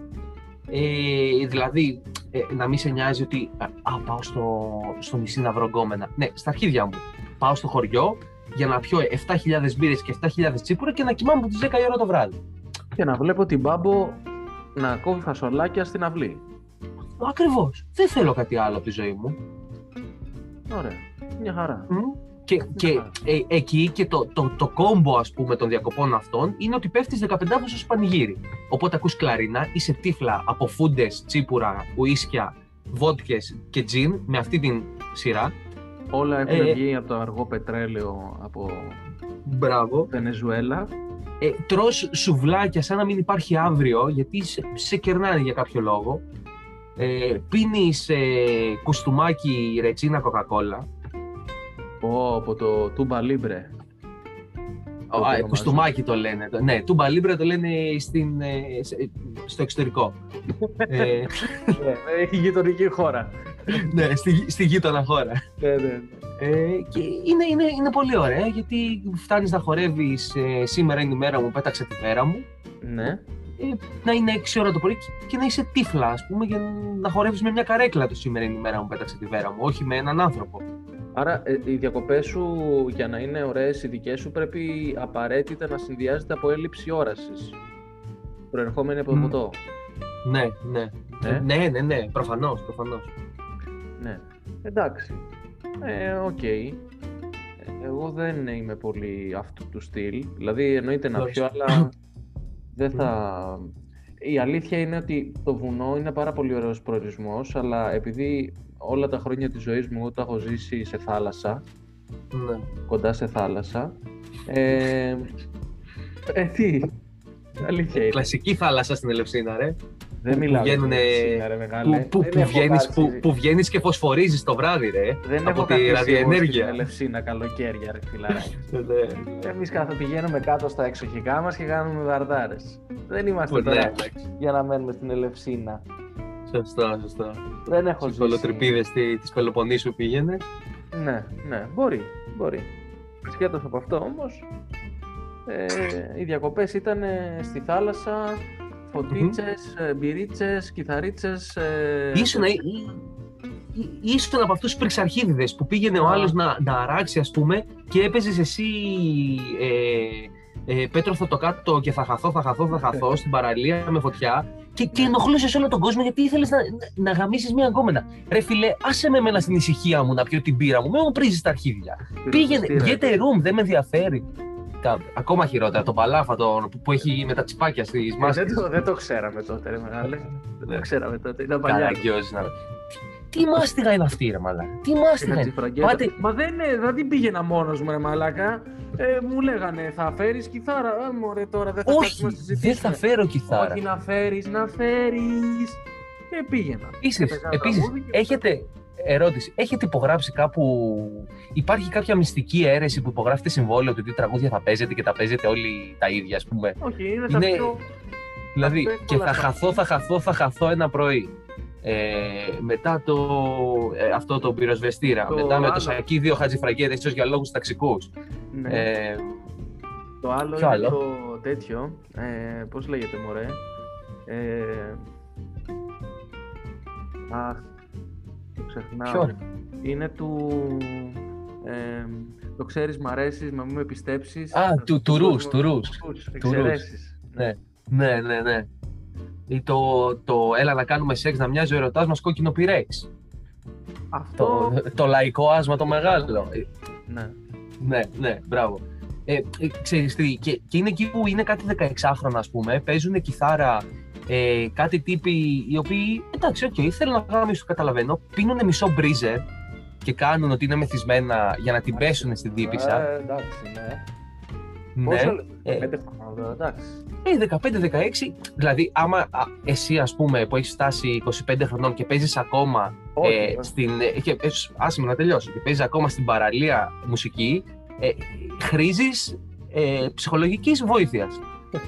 Speaker 1: Ε, δηλαδή, ε, να μην σε νοιάζει ότι α, α, πάω στο, στο νησί να βρω γκόμενα. Ναι, στα αρχίδια μου. Πάω στο χωριό για να πιω 7.000 μπύρες και 7.000 τσίπουρα και να κοιμάμαι από τις 10 η ώρα το βράδυ.
Speaker 2: Και να βλέπω την Μπάμπο να κόβει φασολάκια στην αυλή.
Speaker 1: Ακριβώς. Δεν θέλω κάτι άλλο από τη ζωή μου.
Speaker 2: Ωραία. Μια χαρά.
Speaker 1: Μμ. Και, και ε, εκεί και το, το, το κόμπο ας πούμε των διακοπών αυτών είναι ότι πέφτεις 15 Αύγουστο στο πανηγύρι. Οπότε ακούς κλαρίνα, είσαι τύφλα από φούντες, τσίπουρα, ουίσκια, βότκες και τζιν με αυτή την σειρά.
Speaker 2: Όλα έχουν
Speaker 1: Ε,
Speaker 2: βγει από το αργό πετρέλαιο από
Speaker 1: Μπράβο.
Speaker 2: Βενεζουέλα.
Speaker 1: Ε, τρως σουβλάκια σαν να μην υπάρχει αύριο γιατί σε, σε κερνάνε για κάποιο λόγο. Ε, πίνεις ε, κουστούμάκι ρετσίνα κοκακόλα.
Speaker 2: Ω, από το Τούμπα Λίμπρε. Το
Speaker 1: Α, ε,
Speaker 2: ονομάζω.
Speaker 1: κουστούμάκι το λένε. Το- Ναι, τούμπα λίμπρα το λένε στην, ε, σε- στο εξωτερικό. ε,
Speaker 2: Έχει γειτονική χώρα.
Speaker 1: ναι, στη, στη γείτονα χώρα.
Speaker 2: Ναι, ναι, ναι.
Speaker 1: Ε, και είναι, είναι, είναι πολύ ωραία γιατί φτάνεις να χορεύεις ε, σήμερα είναι η μέρα μου, πέταξε τη μέρα μου.
Speaker 2: Ναι.
Speaker 1: Ε, να είναι 6 ώρα το πρωί και- και να είσαι τύφλα, ας πούμε, για να χορεύεις με μια καρέκλα το σήμερα είναι η μέρα μου, πέταξε τη μέρα μου, όχι με έναν άνθρωπο.
Speaker 2: Άρα ε, οι διακοπές σου για να είναι ωραίες οι δικές σου πρέπει απαραίτητα να συνδυάζεται από έλλειψη όρασης. Προερχόμενη από το
Speaker 1: Μμ.
Speaker 2: ποτό.
Speaker 1: Ναι, ναι.
Speaker 2: Ε;
Speaker 1: Ναι, ναι, ναι, προφανώς, προφανώς.
Speaker 2: Ναι. Εντάξει. Ε, οκ. Ε, Εγώ δεν είμαι πολύ αυτού του στυλ. Δηλαδή εννοείται να
Speaker 1: Εντάξει.
Speaker 2: πιω, αλλά δεν θα... Η αλήθεια είναι ότι το βουνό είναι πάρα πολύ ωραίος προορισμός, αλλά επειδή όλα τα χρόνια της ζωής μου εγώ τα έχω ζήσει σε θάλασσα,
Speaker 1: Ναι.
Speaker 2: κοντά σε θάλασσα, ε, ε τι, αλήθεια είναι.
Speaker 1: Κλασική θάλασσα στην Ελευσίνα, ρε.
Speaker 2: Δεν
Speaker 1: που
Speaker 2: μιλάω για
Speaker 1: βγαίνουνε-
Speaker 2: την Ελευσίνα, ρε μεγάλε.
Speaker 1: Που, που,
Speaker 2: Δεν
Speaker 1: που,
Speaker 2: έχω
Speaker 1: βγαίνεις,
Speaker 2: κάτσει-
Speaker 1: που, που βγαίνεις και φωσφορίζεις το βράδυ, ρε.
Speaker 2: Δεν
Speaker 1: από
Speaker 2: έχω
Speaker 1: τη
Speaker 2: καθίσει εγώ στην
Speaker 1: ραδιενέργεια.
Speaker 2: Ελευσίνα καλοκαίρια, ρε φιλαράκι.
Speaker 1: Ναι.
Speaker 2: Εμείς κάθε πηγαίνουμε κάτω στα εξοχικά μας και κάνουμε βαρδάρες. Δεν είμαστε
Speaker 1: Ναι,
Speaker 2: τώρα
Speaker 1: εντάξει.
Speaker 2: για να μένουμε στην Ελευσίνα.
Speaker 1: Σωστά, σωστά.
Speaker 2: Δεν έχω
Speaker 1: Στις
Speaker 2: ζήσει.
Speaker 1: κολοτρυπίδες τη- της Πελοποννήσου πήγαινε.
Speaker 2: Ναι, ναι, μπορεί. μπορεί. Σχέτω από αυτό όμως, ε, οι διακοπές ήταν στη θάλασσα, φωτίτσες, μπυρίτσες, κιθαρίτσες. Ε,
Speaker 1: Ήσουν, ή- ή- ήσουν από αυτούς τους πριξαρχίδιδες που πήγαινε ο
Speaker 2: Α.
Speaker 1: άλλος να, να αράξει ας πούμε και έπαιζες εσύ ε, ε, Πέτρο θα το κάτω και θα χαθώ, θα χαθώ, θα χαθώ στην παραλία με φωτιά και, και ενοχλούσες όλο τον κόσμο γιατί ήθελες να, να, να γαμίσεις μια γκόμενα. Ρε φιλέ, άσε με εμένα στην ησυχία μου να πιω την πύρα μου, με μου πρίζει τα αρχίδια. Πήγαινε, get a room, δεν με ενδιαφέρει. Τα, ακόμα χειρότερα, το παλάφα το, που, που έχει με τα τσιπάκια στις
Speaker 2: Ε,
Speaker 1: μάσκες.
Speaker 2: δεν, το, δεν το ξέραμε τότε, ρε μεγάλε. Δεν το ξέραμε τότε. Ήταν παλιά.
Speaker 1: Καραγκιόζης να Τι μάστιγα είναι αυτή, ρε μαλά. Τι μάστιγα είναι;
Speaker 2: Χατζηφραγκέτα.
Speaker 1: Πάτε,
Speaker 2: Μα δεν, είναι- δεν την πήγαινα μόνος μου, ρε Μαλάκα. Ε, μου λέγανε, θα φέρεις κιθάρα. Ε, μωρέ, τώρα δεν θα
Speaker 1: όχι,
Speaker 2: κάτσουμε να
Speaker 1: δεν
Speaker 2: συζητήσουμε.
Speaker 1: θα φέρω κιθάρα.
Speaker 2: Όχι να φέρεις, να φέρεις. Και πήγαινα.
Speaker 1: Επίσης,
Speaker 2: Έπαιζα ένα
Speaker 1: επίσης,
Speaker 2: τραγούδι και-
Speaker 1: έχετε, ερώτηση, έχετε υπογράψει κάπου, υπάρχει κάποια μυστική αίρεση που υπογράφετε συμβόλαιο του τι τραγούδια θα παίζετε και τα παίζετε όλοι τα ίδια, ας πούμε;
Speaker 2: Όχι, είναι τα
Speaker 1: Είναι-
Speaker 2: πιο.
Speaker 1: Δηλαδή,
Speaker 2: Αυτό
Speaker 1: και
Speaker 2: εύκολα
Speaker 1: θα
Speaker 2: θα-
Speaker 1: χαθώ, θα χαθώ, θα χαθώ ένα πρωί. Ε, μετά το, ε, αυτό το πυροσβεστήρα,
Speaker 2: Το
Speaker 1: μετά με
Speaker 2: άλλο.
Speaker 1: το σακίδιο χατζηφραγκέτε, ίσως για λόγους ταξικούς.
Speaker 2: Ναι.
Speaker 1: Ε,
Speaker 2: Το άλλο
Speaker 1: ποιο
Speaker 2: είναι
Speaker 1: άλλο;
Speaker 2: το τέτοιο. Ε, πώς λέγεται, μωρέ; Ε, αχ, το ξεχνάω.
Speaker 1: ποιο, ρε.
Speaker 2: Είναι του... Ε, το ξέρεις, μ' αρέσεις, μα μην με πιστέψεις.
Speaker 1: Α,
Speaker 2: Θα
Speaker 1: του-
Speaker 2: σου
Speaker 1: του
Speaker 2: δώσω-
Speaker 1: Ρους, του Ρους.
Speaker 2: Ρους,
Speaker 1: Του
Speaker 2: εξαιρέσεις.
Speaker 1: Ναι. Ναι, ναι, ναι. Ή το, το έλα να κάνουμε σεξ να μοιάζει ο ερωτάς μας κόκκινο πυρέξ.
Speaker 2: Αυτό,
Speaker 1: Το, το λαϊκό άσμα το μεγάλο. Ε,
Speaker 2: ναι.
Speaker 1: Ναι, ναι, μπράβο. Ε, ε, ξέρεις τι, και, και είναι εκεί που είναι κάτι 16χρονα, ας πούμε, παίζουν κιθάρα ε, κάτι τύποι οι οποίοι, εντάξει, οκ, θέλουν να γαμήσουν, το καταλαβαίνω, πίνουν μισό Breezer και κάνουν ότι είναι μεθυσμένα για να την πέσουν στην τύπισσα.
Speaker 2: Ε, εντάξει, ναι.
Speaker 1: ναι.
Speaker 2: Πόσο λεπτό,
Speaker 1: Ε.
Speaker 2: πέντε χρόνια τώρα, εντάξει.
Speaker 1: Ε, 15-16, δηλαδή άμα α, εσύ ας πούμε που έχεις φτάσει 25 χρονών και παίζεις ακόμα
Speaker 2: Όχι,
Speaker 1: ε,
Speaker 2: όχι.
Speaker 1: στην, ε, και, ε, σ- άσε με να τελειώσω, και παίζεις ακόμα στην παραλία μουσική, ε, χρήζεις ε, ψυχολογικής βοήθειας.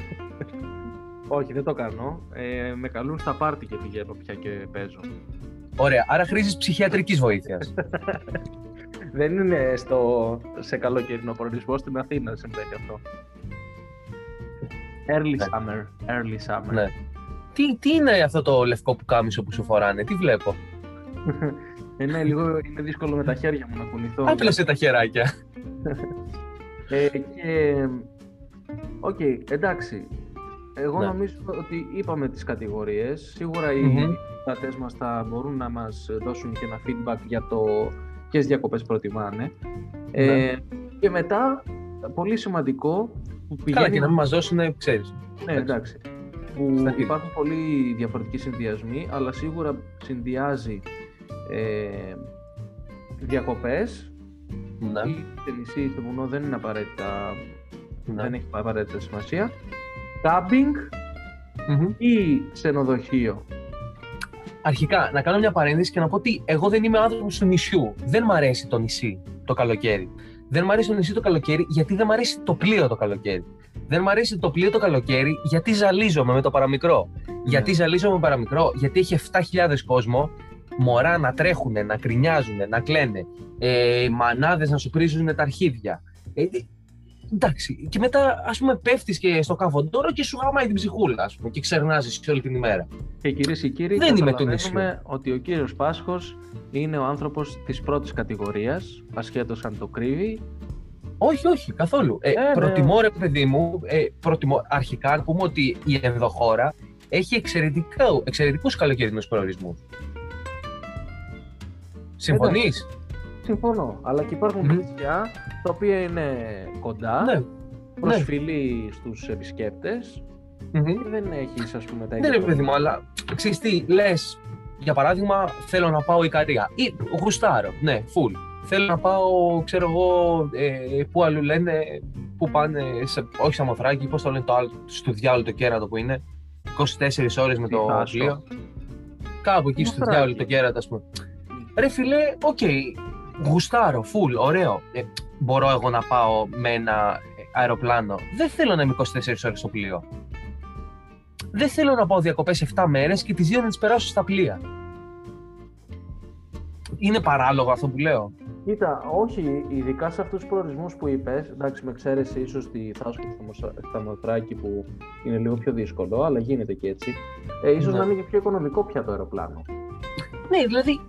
Speaker 2: Όχι, δεν το κάνω. Ε, με καλούν στα πάρτι και πηγαίνω πια και παίζω.
Speaker 1: Ωραία, άρα χρήζεις ψυχιατρικής βοήθειας.
Speaker 2: Δεν είναι στο, σε καλοκαιρινό προορισμό, στην Αθήνα συμβαίνει αυτό. Early
Speaker 1: Ναι.
Speaker 2: summer. Early summer.
Speaker 1: ναι. Τι, τι είναι αυτό το λευκό που κάμισο που σου φοράνε, τι βλέπω;
Speaker 2: Ε, ναι, λίγο είναι δύσκολο με τα χέρια μου να κουνηθώ.
Speaker 1: Άπλωσε τα χεράκια.
Speaker 2: Ε, και... Οκ, εντάξει. Εγώ
Speaker 1: Ναι.
Speaker 2: νομίζω ότι είπαμε τις κατηγορίες. Σίγουρα οι
Speaker 1: Μμμ.
Speaker 2: mm μας θα μπορούν να μας δώσουν και ένα feedback για το ποιες διακοπές προτιμάνε. Ε,
Speaker 1: Ναι.
Speaker 2: και μετά, πολύ σημαντικό, που
Speaker 1: Καλά
Speaker 2: πηγαίνει...
Speaker 1: και να μην μας δώσουν, ξέρεις.
Speaker 2: Ναι, εντάξει. Που
Speaker 1: Στα χείλη.
Speaker 2: υπάρχουν πολλοί διαφορετικοί συνδυασμοί, αλλά σίγουρα συνδυάζει ε, διακοπές
Speaker 1: Ναι,
Speaker 2: ή σε νησί ή στο βουνό δεν είναι απαραίτητα,
Speaker 1: ναι.
Speaker 2: δεν έχει απαραίτητα σημασία. Κάμπινγκ
Speaker 1: Μμμ.
Speaker 2: ή ξενοδοχείο.
Speaker 1: Αρχικά, να κάνω μια παρένθεση και να πω ότι εγώ δεν είμαι άνθρωπος του νησιού. Δεν μ' αρέσει το νησί το καλοκαίρι. Δεν μ' αρέσει το νησί το καλοκαίρι γιατί δεν μ' αρέσει το πλοίο το καλοκαίρι. Δεν μ' αρέσει το πλοίο το καλοκαίρι γιατί ζαλίζομαι με το παραμικρό. Γιατί ζαλίζομαι με παραμικρό, γιατί έχει 7.000 κόσμο, μωρά να τρέχουν, να κρινιάζουν, να κλαίνε, ε, μανάδες να σου πρίζουν τα αρχίδια. Ε, ε, εντάξει, και μετά ας πούμε πέφτεις και στο καβοντόρο και σου γαμάει την ψυχούλα ας πούμε, και ξερνάζεις όλη την ημέρα.
Speaker 2: Και κυρίες και κύριοι,
Speaker 1: Δεν είμαι του
Speaker 2: καταλαβαίνουμε ότι ο κύριος Πάσχος είναι ο άνθρωπος της πρώτης κατηγορίας, ασχέτω αν το κρύβει.
Speaker 1: Όχι, όχι, καθόλου. Ε,
Speaker 2: ναι.
Speaker 1: προτιμώ, ρε παιδί μου, ε, προτιμώ, αρχικά να πούμε ότι η ενδοχώρα έχει εξαιρετικό, εξαιρετικούς καλοκαιρινούς προορισμούς. Συμφωνείς;
Speaker 2: Συμφωνώ. Αλλά και υπάρχουν
Speaker 1: Μμμ.
Speaker 2: νησιά τα οποία είναι κοντά,
Speaker 1: Ναι.
Speaker 2: προσφυλή στους επισκέπτες
Speaker 1: Μμμ.
Speaker 2: και δεν έχεις ας πούμε τα
Speaker 1: Ναι, ρε παιδί μου, αλλά ξέρεις τι, λες, για παράδειγμα, θέλω να πάω Ικαρία ή γουστάρω, ναι, full. Θέλω να πάω, ξέρω εγώ, ε, πού αλλού λένε, πού πάνε, σε, όχι Σαμοθράκη, πώς το λένε το άλλο, στο διάολο το κέρατο που είναι, 24 ώρες με
Speaker 2: Τι
Speaker 1: το
Speaker 2: χάσω.
Speaker 1: πλοίο. Κάπου εκεί στο
Speaker 2: Σαμοθράκη.
Speaker 1: διάολο το κέρατο, ας πούμε. Ρε φίλε, οκ, γουστάρω, full, ωραίο. Ε, μπορώ εγώ να πάω με ένα αεροπλάνο. Δεν θέλω να είμαι 24 ώρες στο πλοίο. Δεν θέλω να πάω διακοπές 7 μέρες και τις δύο να τις περάσω στα πλοία. Είναι παράλογο αυτό που λέω.
Speaker 2: Κοίτα, όχι, ειδικά σε αυτούς τους προορισμούς που είπες, εντάξει με εξαίρεση ίσως τη Θάσο και τη Θαμοσα- Θαμοτράκη που είναι λίγο πιο δύσκολο, αλλά γίνεται και έτσι, ε, ίσως
Speaker 1: Ναι.
Speaker 2: να είναι και πιο οικονομικό πια το αεροπλάνο.
Speaker 1: Ναι, δηλαδή,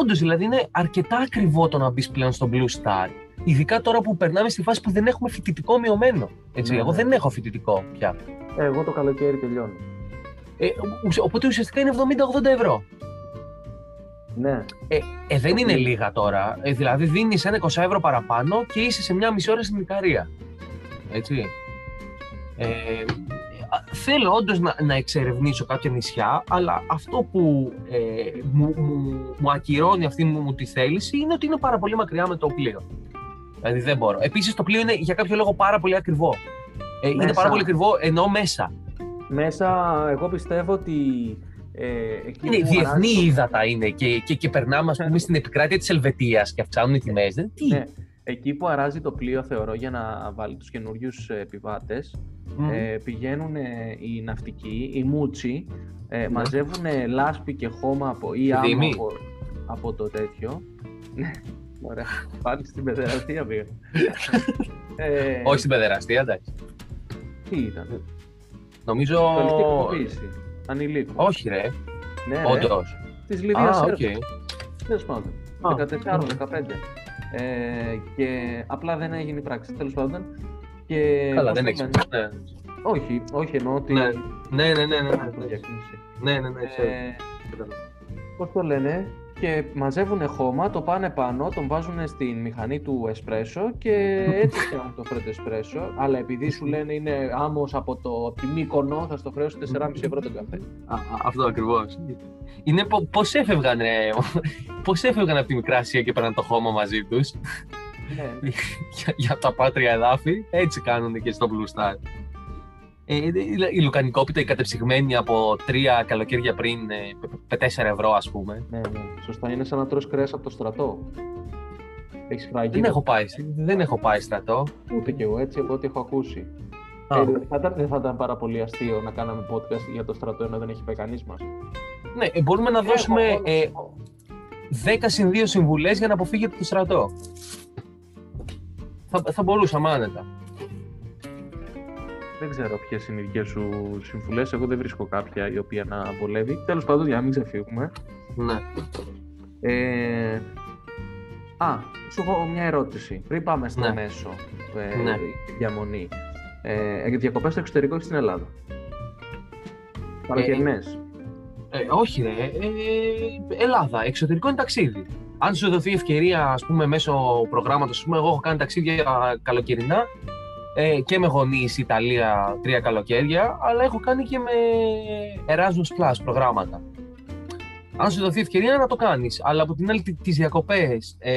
Speaker 1: όντως δηλαδή είναι αρκετά ακριβό το να μπεις πλέον στο Blue Star. Ειδικά τώρα που περνάμε στη φάση που δεν έχουμε φοιτητικό μειωμένο. Έτσι.
Speaker 2: Ναι,
Speaker 1: Εγώ
Speaker 2: ναι.
Speaker 1: δεν έχω φοιτητικό πια.
Speaker 2: Εγώ το καλοκαίρι τελειώνω.
Speaker 1: Ε, ουσ- οπότε ουσιαστικά είναι 70-80 ευρώ.
Speaker 2: Ναι.
Speaker 1: Ε, δεν είναι λίγα τώρα. Ε, δηλαδή δίνεις ένα 20 ευρώ παραπάνω και είσαι σε μια μισή ώρα στην Ικαρία. Έτσι. Ε, α, θέλω όντως να, να εξερευνήσω κάποια νησιά, αλλά αυτό που ε, μου, μου, μου ακυρώνει αυτή μου, μου τη θέληση είναι ότι είναι πάρα πολύ μακριά με το πλοίο. Δηλαδή δεν μπορώ. Επίσης το πλοίο είναι για κάποιο λόγο πάρα πολύ ακριβό. Ε, είναι
Speaker 2: Μέσα.
Speaker 1: πάρα πολύ ακριβό ενώ μέσα.
Speaker 2: Μέσα, εγώ πιστεύω ότι. Ε, εκεί
Speaker 1: Είναι
Speaker 2: που
Speaker 1: διεθνή
Speaker 2: αράζει το-
Speaker 1: ύδατα είναι και, και, και περνάμε ας πούμε, στην επικράτεια της Ελβετίας και αυξάνουν οι τιμές. Τι;
Speaker 2: Ναι, εκεί που αράζει το πλοίο, θεωρώ, για να βάλει τους καινούριους επιβάτες,
Speaker 1: Μμμ.
Speaker 2: ε, πηγαίνουν ε, οι ναυτικοί, οι μούτσι, ε, μαζεύουν λάσπη και χώμα από, ή άμμο
Speaker 1: Δήμη.
Speaker 2: από, από το τέτοιο. Ναι, Ωραία. Πάλι στην παιδεραστία πήγα. ε,
Speaker 1: Όχι στην παιδεραστία, εντάξει.
Speaker 2: Τι ήταν;
Speaker 1: Νομίζω.
Speaker 2: Σεξουαλική εκπαιδοποίηση. Ανηλίκων.
Speaker 1: Όχι, ρε.
Speaker 2: Ναι, ρε.
Speaker 1: Όντως.
Speaker 2: Της Λιβύας
Speaker 1: Α, οκ.
Speaker 2: Σέρβου. Τέλος πάντων.
Speaker 1: Α,
Speaker 2: 14-15. Ε, και απλά δεν έγινε η πράξη. Τέλος πάντων. Και
Speaker 1: Καλά,
Speaker 2: πώς
Speaker 1: δεν
Speaker 2: το
Speaker 1: έχεις.
Speaker 2: λένε, Όχι, όχι εννοώ ότι.
Speaker 1: Ναι. Ναι, ναι, ναι, ναι.
Speaker 2: το
Speaker 1: ναι.
Speaker 2: διακίνηση.
Speaker 1: Ναι, ναι, ναι, ξέρω.
Speaker 2: Ε, Πώς το λένε, και μαζεύουν χώμα, το πάνε πάνω, τον βάζουν στην μηχανή του εσπρέσο και έτσι κάνουν το φρέτο εσπρέσο. Αλλά επειδή σου λένε είναι άμμος από το από τη Μύκονο, θα στο χρέωσω 4,5 ευρώ τον καφέ.
Speaker 1: Α, α, Αυτό ακριβώς. Είναι πώς έφευγαν, ρε, πώς έφευγαν από τη Μικρά Ασία και πέραν το χώμα μαζί τους;
Speaker 2: Ναι.
Speaker 1: για, για τα πάτρια εδάφη. Έτσι κάνουν και στο Blue Star. Ε, η, η λουκανικόπιτα, η κατεψυγμένη από τρία καλοκαίρια πριν, ε, π- π- 4 ευρώ, ας πούμε.
Speaker 2: Ναι, ναι. Σωστά, είναι σαν να τρως κρέας από το στρατό. Έχεις φράγει.
Speaker 1: Δεν έχω πάει, δεν έχω πάει στρατό.
Speaker 2: Ούτε κι εγώ, έτσι από ό,τι έχω ακούσει.
Speaker 1: Α.
Speaker 2: Ε, θα ήταν- δεν θα ήταν πάρα πολύ αστείο να κάναμε podcast για το στρατό ενώ δεν έχει πάει κανείς μας.
Speaker 1: Ναι, ε, μπορούμε να δώσουμε
Speaker 2: Έχω,
Speaker 1: ε,
Speaker 2: έχω.
Speaker 1: 10 συν 2 συμβουλές για να αποφύγετε το στρατό. Θα, θα μπορούσαμε άνετα.
Speaker 2: Δεν ξέρω ποιες είναι οι δικές σου συμβουλέ. Εγώ δεν βρίσκω κάποια η οποία να βολεύει. Τέλος πάντων, για να μην ξεφύγουμε.
Speaker 1: Ναι.
Speaker 2: Ε, α, σου έχω μια ερώτηση. Πριν πάμε στο
Speaker 1: Ναι.
Speaker 2: μέσο ε,
Speaker 1: Ναι.
Speaker 2: διαμονή. Ε, διακοπές στο εξωτερικό ή στην Ελλάδα; Καλοκαιρινές.
Speaker 1: Ε, όχι ρε, ε, Ελλάδα, εξωτερικό είναι ταξίδι. Αν σου δοθεί ευκαιρία, ας πούμε, μέσω προγράμματος, ας πούμε, εγώ έχω κάνει ταξίδια καλοκαιρινά ε, και με γονείς Ιταλία τρία καλοκαίρια, αλλά έχω κάνει και με Erasmus Plus προγράμματα. Αν σου δοθεί ευκαιρία να το κάνεις, αλλά από την άλλη τι- τις διακοπές ε,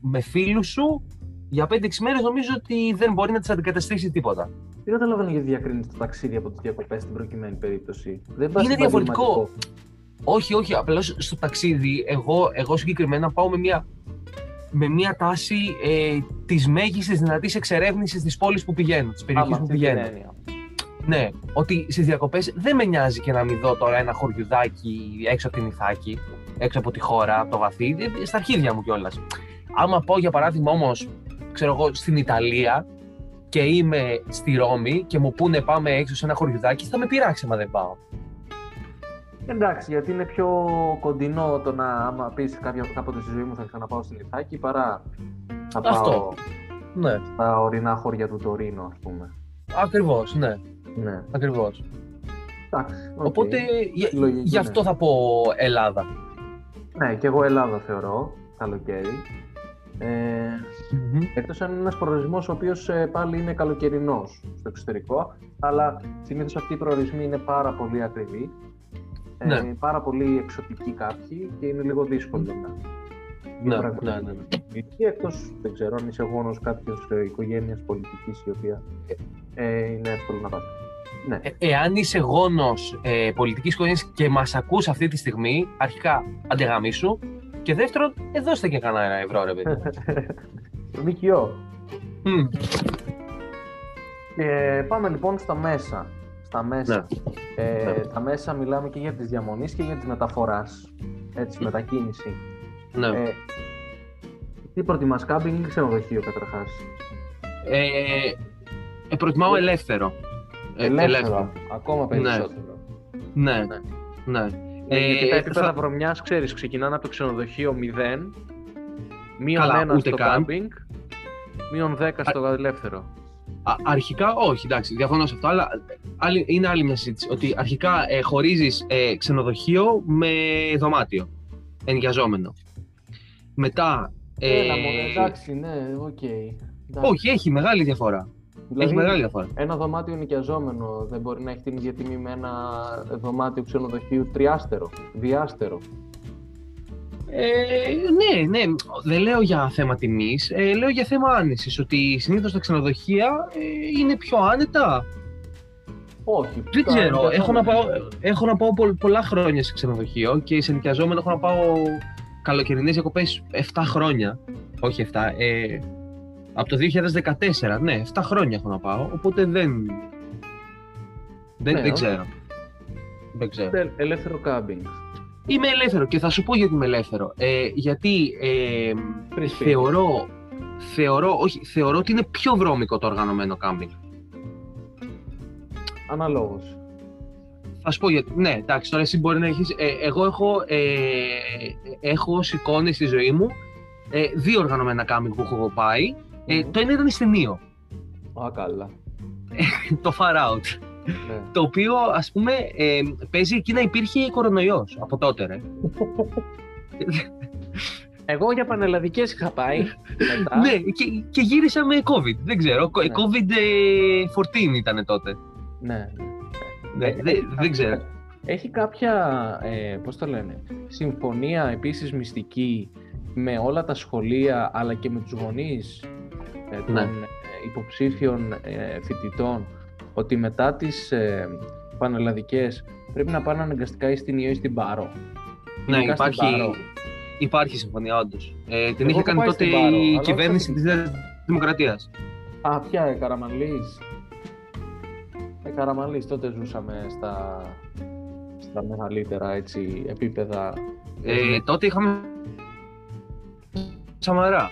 Speaker 1: με φίλους σου, για 5-6 μέρες νομίζω ότι δεν μπορεί να τις αντικαταστήσει τίποτα.
Speaker 2: Δεν καταλαβαίνω γιατί διακρίνεις το ταξίδι από τις διακοπές στην προκειμένη περίπτωση. Δεν πας
Speaker 1: Είναι διαφορετικό.
Speaker 2: επαγγελματικό.
Speaker 1: Όχι, όχι. Απλώς στο ταξίδι, εγώ, εγώ συγκεκριμένα πάω με μια, με μια τάση ε, της μέγιστης δυνατής εξερεύνησης της πόλης που πηγαίνω, της περιοχής
Speaker 2: Άμα,
Speaker 1: που
Speaker 2: αυτή την
Speaker 1: πηγαίνω.
Speaker 2: έννοια.
Speaker 1: Ναι, ότι στις διακοπές δεν με νοιάζει και να μην δω τώρα ένα χωριουδάκι έξω από την Ιθάκη, έξω από τη χώρα, από το βαθύ, ε, στα αρχίδια μου κιόλας. Άμα πάω για παράδειγμα όμως, ξέρω εγώ, στην Ιταλία και είμαι στη Ρώμη και μου πούνε πάμε έξω σε ένα χωριουδάκι, θα με πειράξει άμα δεν πάω.
Speaker 2: Εντάξει, γιατί είναι πιο κοντινό το να άμα πεις κάποια, κάποτε στη ζωή μου θα ξαναπάω στην Ιθάκη παρά θα πάω
Speaker 1: Αυτό. Ναι,
Speaker 2: στα ορεινά χωριά του Τορίνου, ας πούμε.
Speaker 1: ακριβώς, ναι,
Speaker 2: Ναι.
Speaker 1: ακριβώς.
Speaker 2: Εντάξει, οκ.
Speaker 1: Οπότε γι-
Speaker 2: Λογική,
Speaker 1: γι'
Speaker 2: ναι.
Speaker 1: αυτό θα πω Ελλάδα.
Speaker 2: Ναι, και εγώ Ελλάδα θεωρώ, καλοκαίρι. Ε, Εκτός αν είναι ένας προορισμός ο οποίος ε, πάλι είναι καλοκαιρινός στο εξωτερικό, αλλά συνήθως αυτοί οι προορισμοί είναι πάρα πολύ ακριβοί, ε,
Speaker 1: Ναι.
Speaker 2: πάρα πολύ εξωτικοί κάποιοι και είναι λίγο δύσκολο να
Speaker 1: Ναι,
Speaker 2: γίνει
Speaker 1: ναι, ναι, ναι.
Speaker 2: Και εκτός, δεν ξέρω, αν είσαι γόνος κάποιας ε, οικογένειας πολιτικής η οποία ε, είναι εύκολο να πάτε. Ναι.
Speaker 1: Ε, εάν είσαι γόνος ε, πολιτικής οικογένειας και μας ακούς αυτή τη στιγμή, αρχικά αντεγαμίσου και δεύτερον, ε, δώστε και κανένα ευρώ ρε παιδί.
Speaker 2: ΜΚΟ.
Speaker 1: Μμ,
Speaker 2: Και πάμε λοιπόν στα μέσα. Στα μέσα. Ε,
Speaker 1: Ναι.
Speaker 2: Τα μέσα μιλάμε και για τις διαμονής και για τις μεταφοράς. Έτσι, μετακίνηση.
Speaker 1: ναι.
Speaker 2: Ε, τι προτιμάς, κάμπινγκ ή ξενοδοχείο καταρχάς;
Speaker 1: Ε, ε, προτιμάω ελεύθερο. Ε,
Speaker 2: Ελεύθερο. Ακόμα περισσότερο.
Speaker 1: Ναι, ναι.
Speaker 2: Ε, γιατί τα
Speaker 1: Ε,
Speaker 2: επίπεδα
Speaker 1: θα-
Speaker 2: βρωμιάς, ξέρεις, ξεκινάνε από το ξενοδοχείο 0, μείον
Speaker 1: Καλά,
Speaker 2: ένα
Speaker 1: ούτε
Speaker 2: στο
Speaker 1: καν.
Speaker 2: κάμπινγκ Μείον 10 στο ελεύθερο.
Speaker 1: Α, αρχικά, όχι, εντάξει, διαφωνώ σε αυτό, αλλά άλλη, είναι άλλη μια συζήτηση. Ότι αρχικά ε, χωρίζεις ε, ξενοδοχείο με δωμάτιο, ενοικιαζόμενο. Μετά... Ε,
Speaker 2: Έλα, μωρέ, εντάξει, ναι, οκ. εντάξει.
Speaker 1: όχι, έχει μεγάλη διαφορά.
Speaker 2: Δηλαδή,
Speaker 1: Έχει μεγάλη διαφορά.
Speaker 2: Ένα δωμάτιο νοικιαζόμενο δεν μπορεί να έχει την ίδια τιμή με ένα δωμάτιο ξενοδοχείου τριάστερο, διάστερο.
Speaker 1: Ε, ναι, ναι, δεν λέω για θέμα τιμής, ε, λέω για θέμα άνεσης. Ότι συνήθως τα ξενοδοχεία ε, είναι πιο άνετα.
Speaker 2: Όχι.
Speaker 1: Δεν
Speaker 2: τα
Speaker 1: ξέρω. Έχω να, πάω,
Speaker 2: νοικιαζόμενα.
Speaker 1: έχω να πάω πο- πολλά χρόνια σε ξενοδοχείο και σε νοικιαζόμενο έχω να πάω καλοκαιρινές διακοπές 7 χρόνια. Όχι 7. Ε, από το 2014, ναι, 7 χρόνια έχω να πάω. Οπότε δεν. Δεν,
Speaker 2: Ναι,
Speaker 1: δεν
Speaker 2: όχι.
Speaker 1: ξέρω. Δεν ξέρω.
Speaker 2: Τε- Ελεύθερο κάμπινγκ.
Speaker 1: Είμαι ελεύθερο και θα σου πω γιατί είμαι ελεύθερο. Ε, γιατί ε,
Speaker 2: Free spirit.
Speaker 1: θεωρώ, θεωρώ, όχι, θεωρώ ότι είναι πιο βρώμικο το οργανωμένο κάμπινγκ.
Speaker 2: Αναλόγως.
Speaker 1: Θα σου πω γιατί. Ναι, εντάξει, τώρα εσύ μπορεί να έχεις. εγώ έχω, ε, έχω ως εικόνες στη ζωή μου ε, δύο οργανωμένα κάμπινγκ που έχω πάει. Ε,
Speaker 2: Μμμ.
Speaker 1: το ένα ήταν στενείο,
Speaker 2: Α, καλά.
Speaker 1: το Far Out.
Speaker 2: Ναι.
Speaker 1: Το οποίο, ας πούμε, ε, παίζει εκεί να υπήρχε κορονοϊός από τότε, ρε.
Speaker 2: Εγώ για πανελλαδικές είχα πάει. μετά.
Speaker 1: ναι, και, και γύρισα με COVID. Δεν ξέρω.
Speaker 2: Ναι.
Speaker 1: COVID-14 ήταν τότε.
Speaker 2: ναι.
Speaker 1: Ναι,
Speaker 2: Ε,
Speaker 1: δεν, δεν ξέρω.
Speaker 2: Έχει κάποια, ε, πώς το λένε, συμφωνία επίσης μυστική με όλα τα σχολεία αλλά και με τους γονείς ε, των
Speaker 1: Ναι.
Speaker 2: ε, υποψήφιων ε, φοιτητών ότι μετά τις ε, πανελλαδικές πρέπει να πάνε αναγκαστικά ή στην Ιω ή στην Πάρο.
Speaker 1: Ναι,
Speaker 2: Ειδικά στην
Speaker 1: υπάρχει,
Speaker 2: Πάρο.
Speaker 1: υπάρχει συμφωνία, όντως. Ε, την
Speaker 2: Εγώ
Speaker 1: είχε
Speaker 2: έχω
Speaker 1: κάνει
Speaker 2: πάει
Speaker 1: τότε
Speaker 2: στην Πάρο,
Speaker 1: η
Speaker 2: αλλά
Speaker 1: κυβέρνηση
Speaker 2: όχι
Speaker 1: της Νέας Δημοκρατίας.
Speaker 2: Α, ποια, ε, Καραμανλής. Ε, Καραμανλής, τότε ζούσαμε στα, στα μεγαλύτερα έτσι, επίπεδα.
Speaker 1: Ε, τότε είχαμε. Σαμαρά.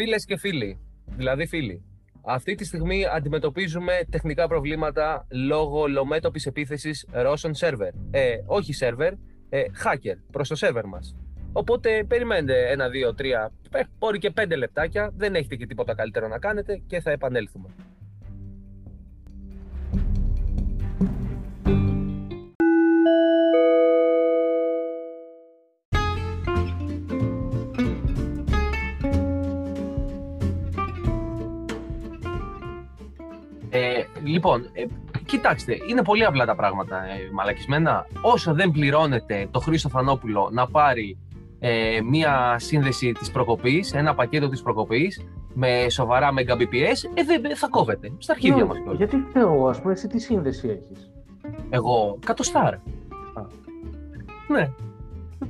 Speaker 1: Φίλες και φίλοι, δηλαδή φίλοι, αυτή τη στιγμή αντιμετωπίζουμε τεχνικά προβλήματα λόγω λομέτωπης επίθεσης Russian server. Ε, όχι server, ε, hacker προς το server μας. Οπότε περιμένετε ένα, δύο, τρία, ε, μπορεί και πέντε λεπτάκια, δεν έχετε και τίποτα καλύτερο να κάνετε και θα επανέλθουμε. Λοιπόν, ε, κοιτάξτε, είναι πολύ απλά τα πράγματα ε, μαλακισμένα. Όσο δεν πληρώνετε το Χρήστο Φανόπουλο να πάρει ε, μία σύνδεση της προκοπής, ένα πακέτο της προκοπής με σοβαρά Mbps, ε, δεν, θα κόβετε. Στα αρχίδια μας κιόλας.
Speaker 2: Γιατί φταίω, ας πούμε, εσύ τι σύνδεση έχεις;
Speaker 1: Εγώ, 100 στάρ. Ναι.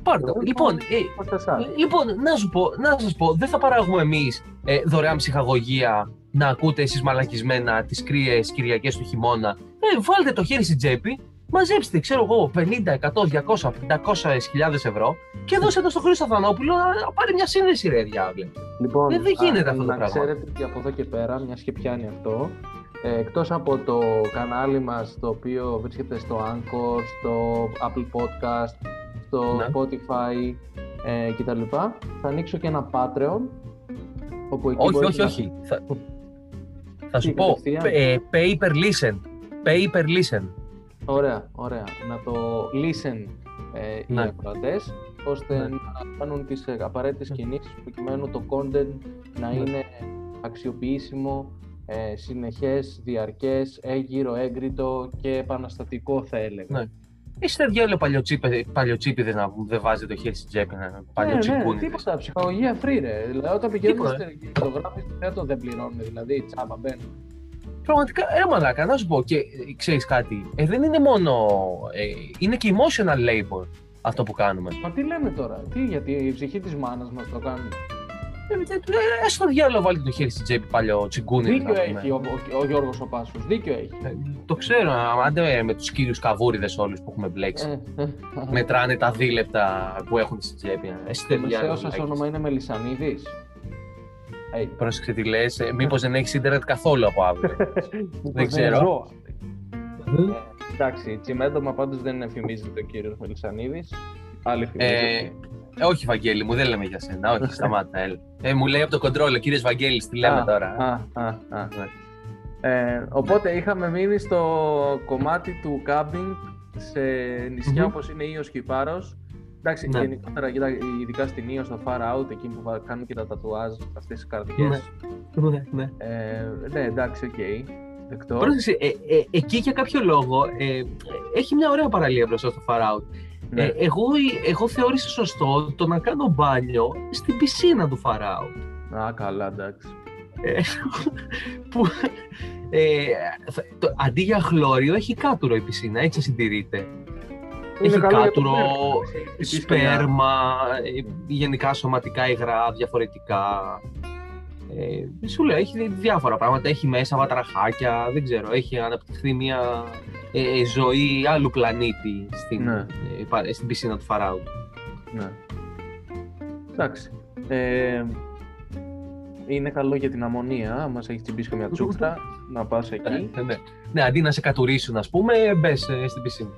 Speaker 1: Πάρτε.
Speaker 2: Εγώ,
Speaker 1: Λοιπόν, ε,
Speaker 2: Παστασάρ.
Speaker 1: Λοιπόν, να σου πω, να σας πω, δεν θα παράγουμε εμείς ε, δωρεάν ψυχαγωγία να ακούτε εσείς μαλακισμένα τις κρύες Κυριακές του χειμώνα. Ε, βάλτε το χέρι στην τσέπη, μαζέψτε, ξέρω εγώ, 50, 100, 200, 500 χιλιάδες ευρώ και δώστε το στο Χρήστο Θανόπουλο να, να πάρει μια σύνδεση, ρε διάβλε.
Speaker 2: Λοιπόν,
Speaker 1: Ε, δεν γίνεται
Speaker 2: α,
Speaker 1: αυτό το
Speaker 2: να
Speaker 1: πράγμα.
Speaker 2: ξέρετε ότι από εδώ και πέρα, μιας και πιάνει αυτό, ε, εκτός από το κανάλι μας, το οποίο βρίσκεται στο Anchor, στο Apple Podcast, στο
Speaker 1: Ναι.
Speaker 2: Spotify ε, κτλ. Θα ανοίξω και ένα Patreon, όπου εκεί
Speaker 1: όχι,
Speaker 2: μπορείτε
Speaker 1: όχι,
Speaker 2: να-
Speaker 1: όχι. Θα, θα σου
Speaker 2: Τι,
Speaker 1: πω,
Speaker 2: κατευθείαν;
Speaker 1: ε, pay per listen. Pay per listen.
Speaker 2: Ωραία, ωραία. Να το listen ε, οι
Speaker 1: Ναι.
Speaker 2: ακροατές, ώστε
Speaker 1: Ναι.
Speaker 2: να κάνουν τις ε, απαραίτητες κινήσεις προκειμένου το content να
Speaker 1: Ναι.
Speaker 2: είναι αξιοποιήσιμο, ε, συνεχές, διαρκές, έγκυρο, έγκριτο και επαναστατικό θα έλεγα.
Speaker 1: Ναι. Είστε διάλογο παλιοτσίπηδες να δεν βάζετε το χέρι στην τσέπη, να
Speaker 2: ναι, ναι,
Speaker 1: παλιοτσικούνιδες.
Speaker 2: τίποτα, ψυχαγωγία free ρε. Δηλαδή όταν πηγαίνουν
Speaker 1: Τίποτα,
Speaker 2: στο το γράφεις στο θέατρο δεν πληρώνουν, δηλαδή τσάμπα μπαίνουν.
Speaker 1: Πραγματικά, ε, μαλάκα, να σου πω και ε, ξέρεις κάτι, ε, δεν είναι μόνο, ε, είναι και emotional labor αυτό που κάνουμε.
Speaker 2: Μα τι λέμε τώρα, τι, γιατί η ψυχή της μάνας μας το κάνουν.
Speaker 1: Ε, ε, ε, ε, στο διάλογο βάλτε το χέρι στην τσέπη παλιό τσιγκούνι.
Speaker 2: Δίκιο έχει ο, ο, ο Γιώργος ο Πάσχος, δίκιο έχει.
Speaker 1: το ξέρω, άντε με τους κύριους καβούριδες όλους που έχουμε μπλέξει.
Speaker 2: Ε, ε,
Speaker 1: Μετράνε τα δίλεπτα που έχουν στην τσέπη. Ε,
Speaker 2: Το
Speaker 1: είστε
Speaker 2: μεσαίος
Speaker 1: διάλογο,
Speaker 2: σας
Speaker 1: μαλάκες.
Speaker 2: όνομα είναι Μελισανίδης. Hey.
Speaker 1: Πρόσεξε τι λες, ε, μήπως δεν έχεις ίντερνετ καθόλου από αύριο. δεν ξέρω.
Speaker 2: Ε, εντάξει, τσιμέντομα πάντως δεν εφημίζεται ο κύριος Μελισανίδης. Άλλοι φημίζεται.
Speaker 1: Ε, όχι, Βαγγέλη, μου δεν λέμε για σένα. Όχι, σταμάτα. Έλα. Ε, μου λέει από το κοντρόλ, ο κύριος Βαγγέλης, τι λέμε
Speaker 2: Α,
Speaker 1: τώρα.
Speaker 2: Α, α, α. Ε, οπότε είχαμε μείνει στο κομμάτι του κάμπινγκ σε νησιά
Speaker 1: Μμμ.
Speaker 2: όπως είναι Ίος και η Πάρος. Εντάξει,
Speaker 1: Ναι.
Speaker 2: γενικότερα, κοίτα, ειδικά στην Ίος, στο Far Out, εκεί που βα- κάνουν και τα τατουάζ, αυτές τις καρδιές.
Speaker 1: Ναι, ναι.
Speaker 2: Ε, ναι, εντάξει, οκ. Δεκτό.
Speaker 1: Πρόσεξε, ε, ε, εκεί για κάποιο λόγο ε, έχει μια ωραία παραλία μπροστά στο Far Out.
Speaker 2: Ναι.
Speaker 1: Ε, εγώ, εγώ θεώρησα σωστό το να κάνω μπάνιο στην πισίνα του Far Out.
Speaker 2: Α, καλά, εντάξει.
Speaker 1: Ε, που, ε, θα- το, αντί για χλώριο έχει κάτουρο η πισίνα, έτσι συντηρείται.
Speaker 2: Είναι
Speaker 1: έχει
Speaker 2: καλό για το
Speaker 1: κάτουρο,
Speaker 2: σπέρμα, έχει χτυπήσει καμιά-
Speaker 1: σπέρμα, ε, γενικά σωματικά υγρά, διαφορετικά. Ε, σου λέω, έχει διάφορα πράγματα. Έχει μέσα βατραχάκια, δεν ξέρω. Έχει αναπτυχθεί μια ε, ζωή άλλου πλανήτη στην,
Speaker 2: Ναι.
Speaker 1: ε, πα- στην πισίνα του Φαράου.
Speaker 2: Ναι. Εντάξει. Ε, είναι καλό για την αμμονία, μας έχεις τσιμπήσει καμιά τσούχτα, να πας εκεί.
Speaker 1: Ναι, ναι. ναι, αντί να σε κατουρίσουν, ας πούμε, μπες στην πισίνα.